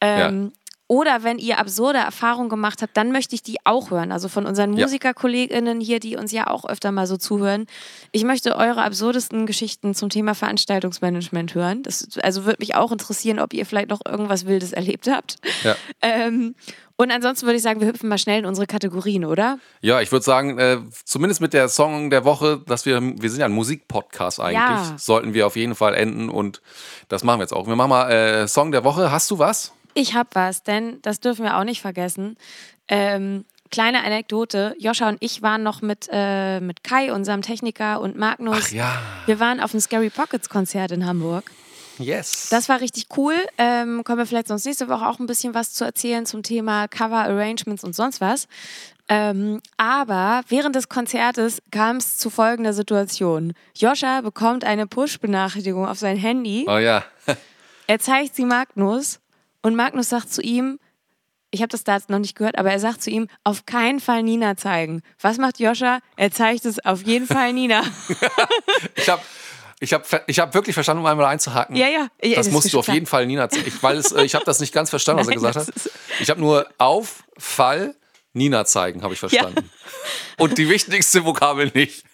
Ähm, Oder wenn ihr absurde Erfahrungen gemacht habt, dann möchte ich die auch hören. Also von unseren Ja. MusikerkollegInnen hier, die uns ja auch öfter mal so zuhören. Ich möchte eure absurdesten Geschichten zum Thema Veranstaltungsmanagement hören. Das, also würde mich auch interessieren, ob ihr vielleicht noch irgendwas Wildes erlebt habt. Ja. Ähm, und ansonsten würde ich sagen, wir hüpfen mal schnell in unsere Kategorien, oder? Ja, ich würde sagen, äh, zumindest mit der Song der Woche, dass wir, wir sind ja ein Musikpodcast eigentlich, Ja. sollten wir auf jeden Fall enden und das machen wir jetzt auch. Wir machen mal äh, Song der Woche. Hast du was? Ich hab was, denn das dürfen wir auch nicht vergessen. Ähm, kleine Anekdote: Joscha und ich waren noch mit, äh, mit Kai, unserem Techniker, und Magnus. Ach ja. Wir waren auf dem Scary Pockets Konzert in Hamburg. Yes. Das war richtig cool. Ähm, können wir vielleicht sonst nächste Woche auch ein bisschen was zu erzählen zum Thema Cover Arrangements und sonst was. Ähm, aber während des Konzertes kam es zu folgender Situation. Joscha bekommt eine Push-Benachrichtigung auf sein Handy. oh ja. Er zeigt sie Magnus und Magnus sagt zu ihm, ich habe das da jetzt noch nicht gehört, aber er sagt zu ihm, auf keinen Fall Nina zeigen. Was macht Joscha? Er zeigt es auf jeden Fall Nina. Ich habe Ich habe ich hab wirklich verstanden, um einmal einzuhaken. Ja, ja. ja das, musst du auf klar. jeden Fall Nina zeigen. Ich, weil es, äh, ich habe das nicht ganz verstanden, was Nein, er gesagt hat. Ich habe nur auf, Fall, Nina zeigen, habe ich verstanden. Ja. Und die wichtigste Vokabel nicht.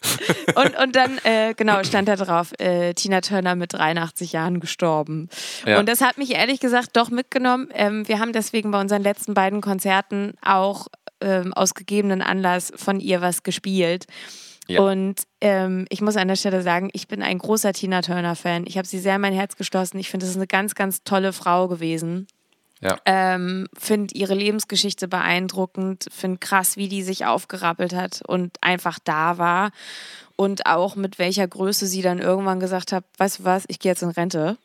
Und, und dann, äh, genau, stand da drauf, äh, Tina Turner mit 83 Jahren gestorben. Ja. Und das hat mich ehrlich gesagt doch mitgenommen. Ähm, wir haben deswegen bei unseren letzten beiden Konzerten auch ähm, aus gegebenen Anlass von ihr was gespielt. Ja. Und ähm, ich muss an der Stelle sagen, ich bin ein großer Tina Turner-Fan. Ich habe sie sehr in mein Herz geschlossen. Ich finde, das ist eine ganz, ganz tolle Frau gewesen. Ja. Ähm, finde ihre Lebensgeschichte beeindruckend, finde krass, wie die sich aufgerappelt hat und einfach da war. Und auch mit welcher Größe sie dann irgendwann gesagt hat, weißt du was, ich gehe jetzt in Rente.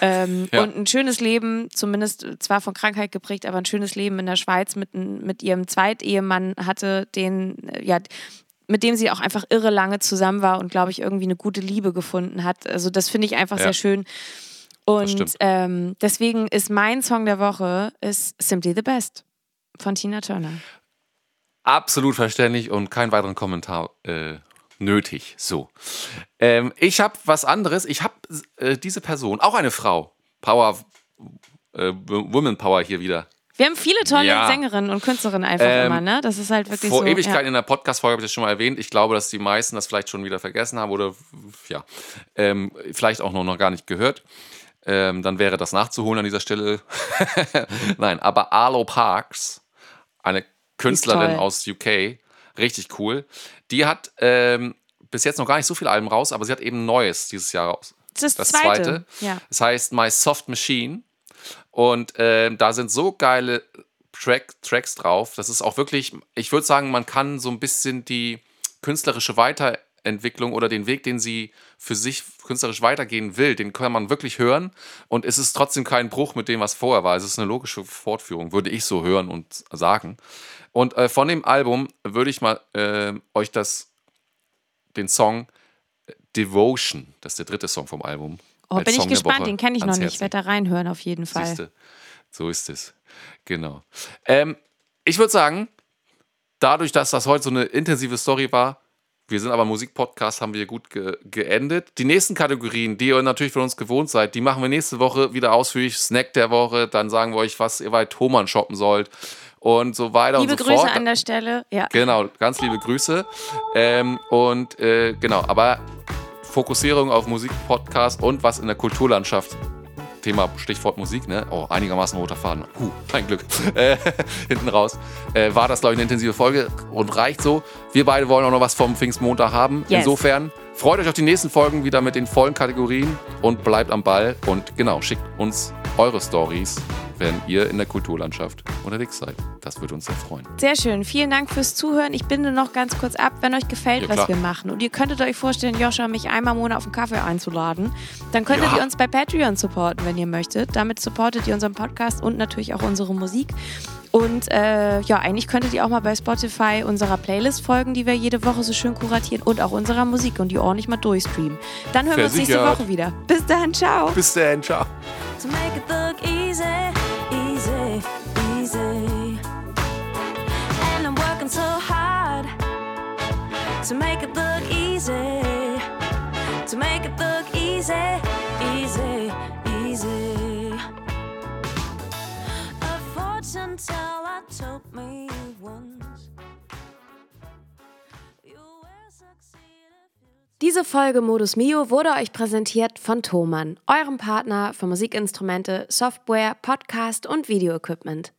Ähm, ja. Und ein schönes Leben, zumindest zwar von Krankheit geprägt, aber ein schönes Leben in der Schweiz mit, mit ihrem Zweitehemann hatte, den, äh, ja, mit dem sie auch einfach irre lange zusammen war und, glaube ich, irgendwie eine gute Liebe gefunden hat. Also das finde ich einfach ja. sehr schön. Und ähm, deswegen ist mein Song der Woche ist Simply the Best von Tina Turner. Absolut verständlich und keinen weiteren Kommentar äh, nötig. So. Ähm, ich habe was anderes. Ich habe äh, diese Person, auch eine Frau, Power, äh, Women Power hier wieder. Wir haben viele tolle ja. Sängerinnen und Künstlerinnen einfach ähm, immer, ne? Das ist halt wirklich vor so. Vor Ewigkeit ja. in der Podcast-Folge habe ich das schon mal erwähnt. Ich glaube, dass die meisten das vielleicht schon wieder vergessen haben oder ja, ähm, vielleicht auch noch, noch gar nicht gehört. Ähm, dann wäre das nachzuholen an dieser Stelle. Nein, aber Arlo Parks, eine Künstlerin aus UK, richtig cool. Die hat ähm, bis jetzt noch gar nicht so viele Alben raus, aber sie hat eben Neues dieses Jahr raus. Das, ist das zweite. zweite. Ja. Das heißt My Soft Machine. Und äh, da sind so geile Track, Tracks drauf. Das ist auch wirklich, ich würde sagen, man kann so ein bisschen die künstlerische Weiterentwicklung Entwicklung oder den Weg, den sie für sich künstlerisch weitergehen will, den kann man wirklich hören und es ist trotzdem kein Bruch mit dem, was vorher war. Es ist eine logische Fortführung, würde ich so hören und sagen. Und äh, von dem Album würde ich mal äh, euch das, den Song Devotion, das ist der dritte Song vom Album. Oh, bin Song ich gespannt, den kenne ich noch nicht. Ich werde da reinhören auf jeden Fall. Siehste, so ist es. Genau. Ähm, ich würde sagen, dadurch, dass das heute so eine intensive Story war, wir sind aber Musikpodcast, haben wir gut ge geendet. Die nächsten Kategorien, die ihr natürlich von uns gewohnt seid, die machen wir nächste Woche wieder ausführlich. Snack der Woche, dann sagen wir euch, was ihr bei Thomann shoppen sollt und so weiter liebe und so Grüße fort. Grüße an der Stelle, ja. Genau, ganz liebe Grüße. Ähm, und äh, genau, aber Fokussierung auf Musikpodcast und was in der Kulturlandschaft Thema Stichwort Musik, ne? Oh, einigermaßen roter Faden. Huh, kein Glück. Äh, hinten raus. Äh, war das, glaube ich, eine intensive Folge und reicht so. Wir beide wollen auch noch was vom Pfingstmontag haben. Yes. Insofern freut euch auf die nächsten Folgen wieder mit den vollen Kategorien und bleibt am Ball. Und genau, schickt uns eure Stories wenn ihr in der Kulturlandschaft unterwegs seid. Das würde uns sehr freuen. Sehr schön. Vielen Dank fürs Zuhören. Ich binde noch ganz kurz ab, wenn euch gefällt, ja, was wir machen. Und ihr könntet euch vorstellen, Joscha mich einmal im Monat auf einen Kaffee einzuladen. Dann könntet ja. ihr uns bei Patreon supporten, wenn ihr möchtet. Damit supportet ihr unseren Podcast und natürlich auch unsere Musik. Und äh, ja, eigentlich könntet ihr auch mal bei Spotify unserer Playlist folgen, die wir jede Woche so schön kuratieren und auch unserer Musik und die ordentlich mal durchstreamen. Dann hören wir uns nächste Woche wieder. Bis dann, ciao. Bis dann, ciao. to make it look easy, to make it look easy, easy, fortune teller told me once. Diese Folge Modus Mio wurde euch präsentiert von Thomann, eurem Partner für Musikinstrumente, Software, Podcast und Videoequipment.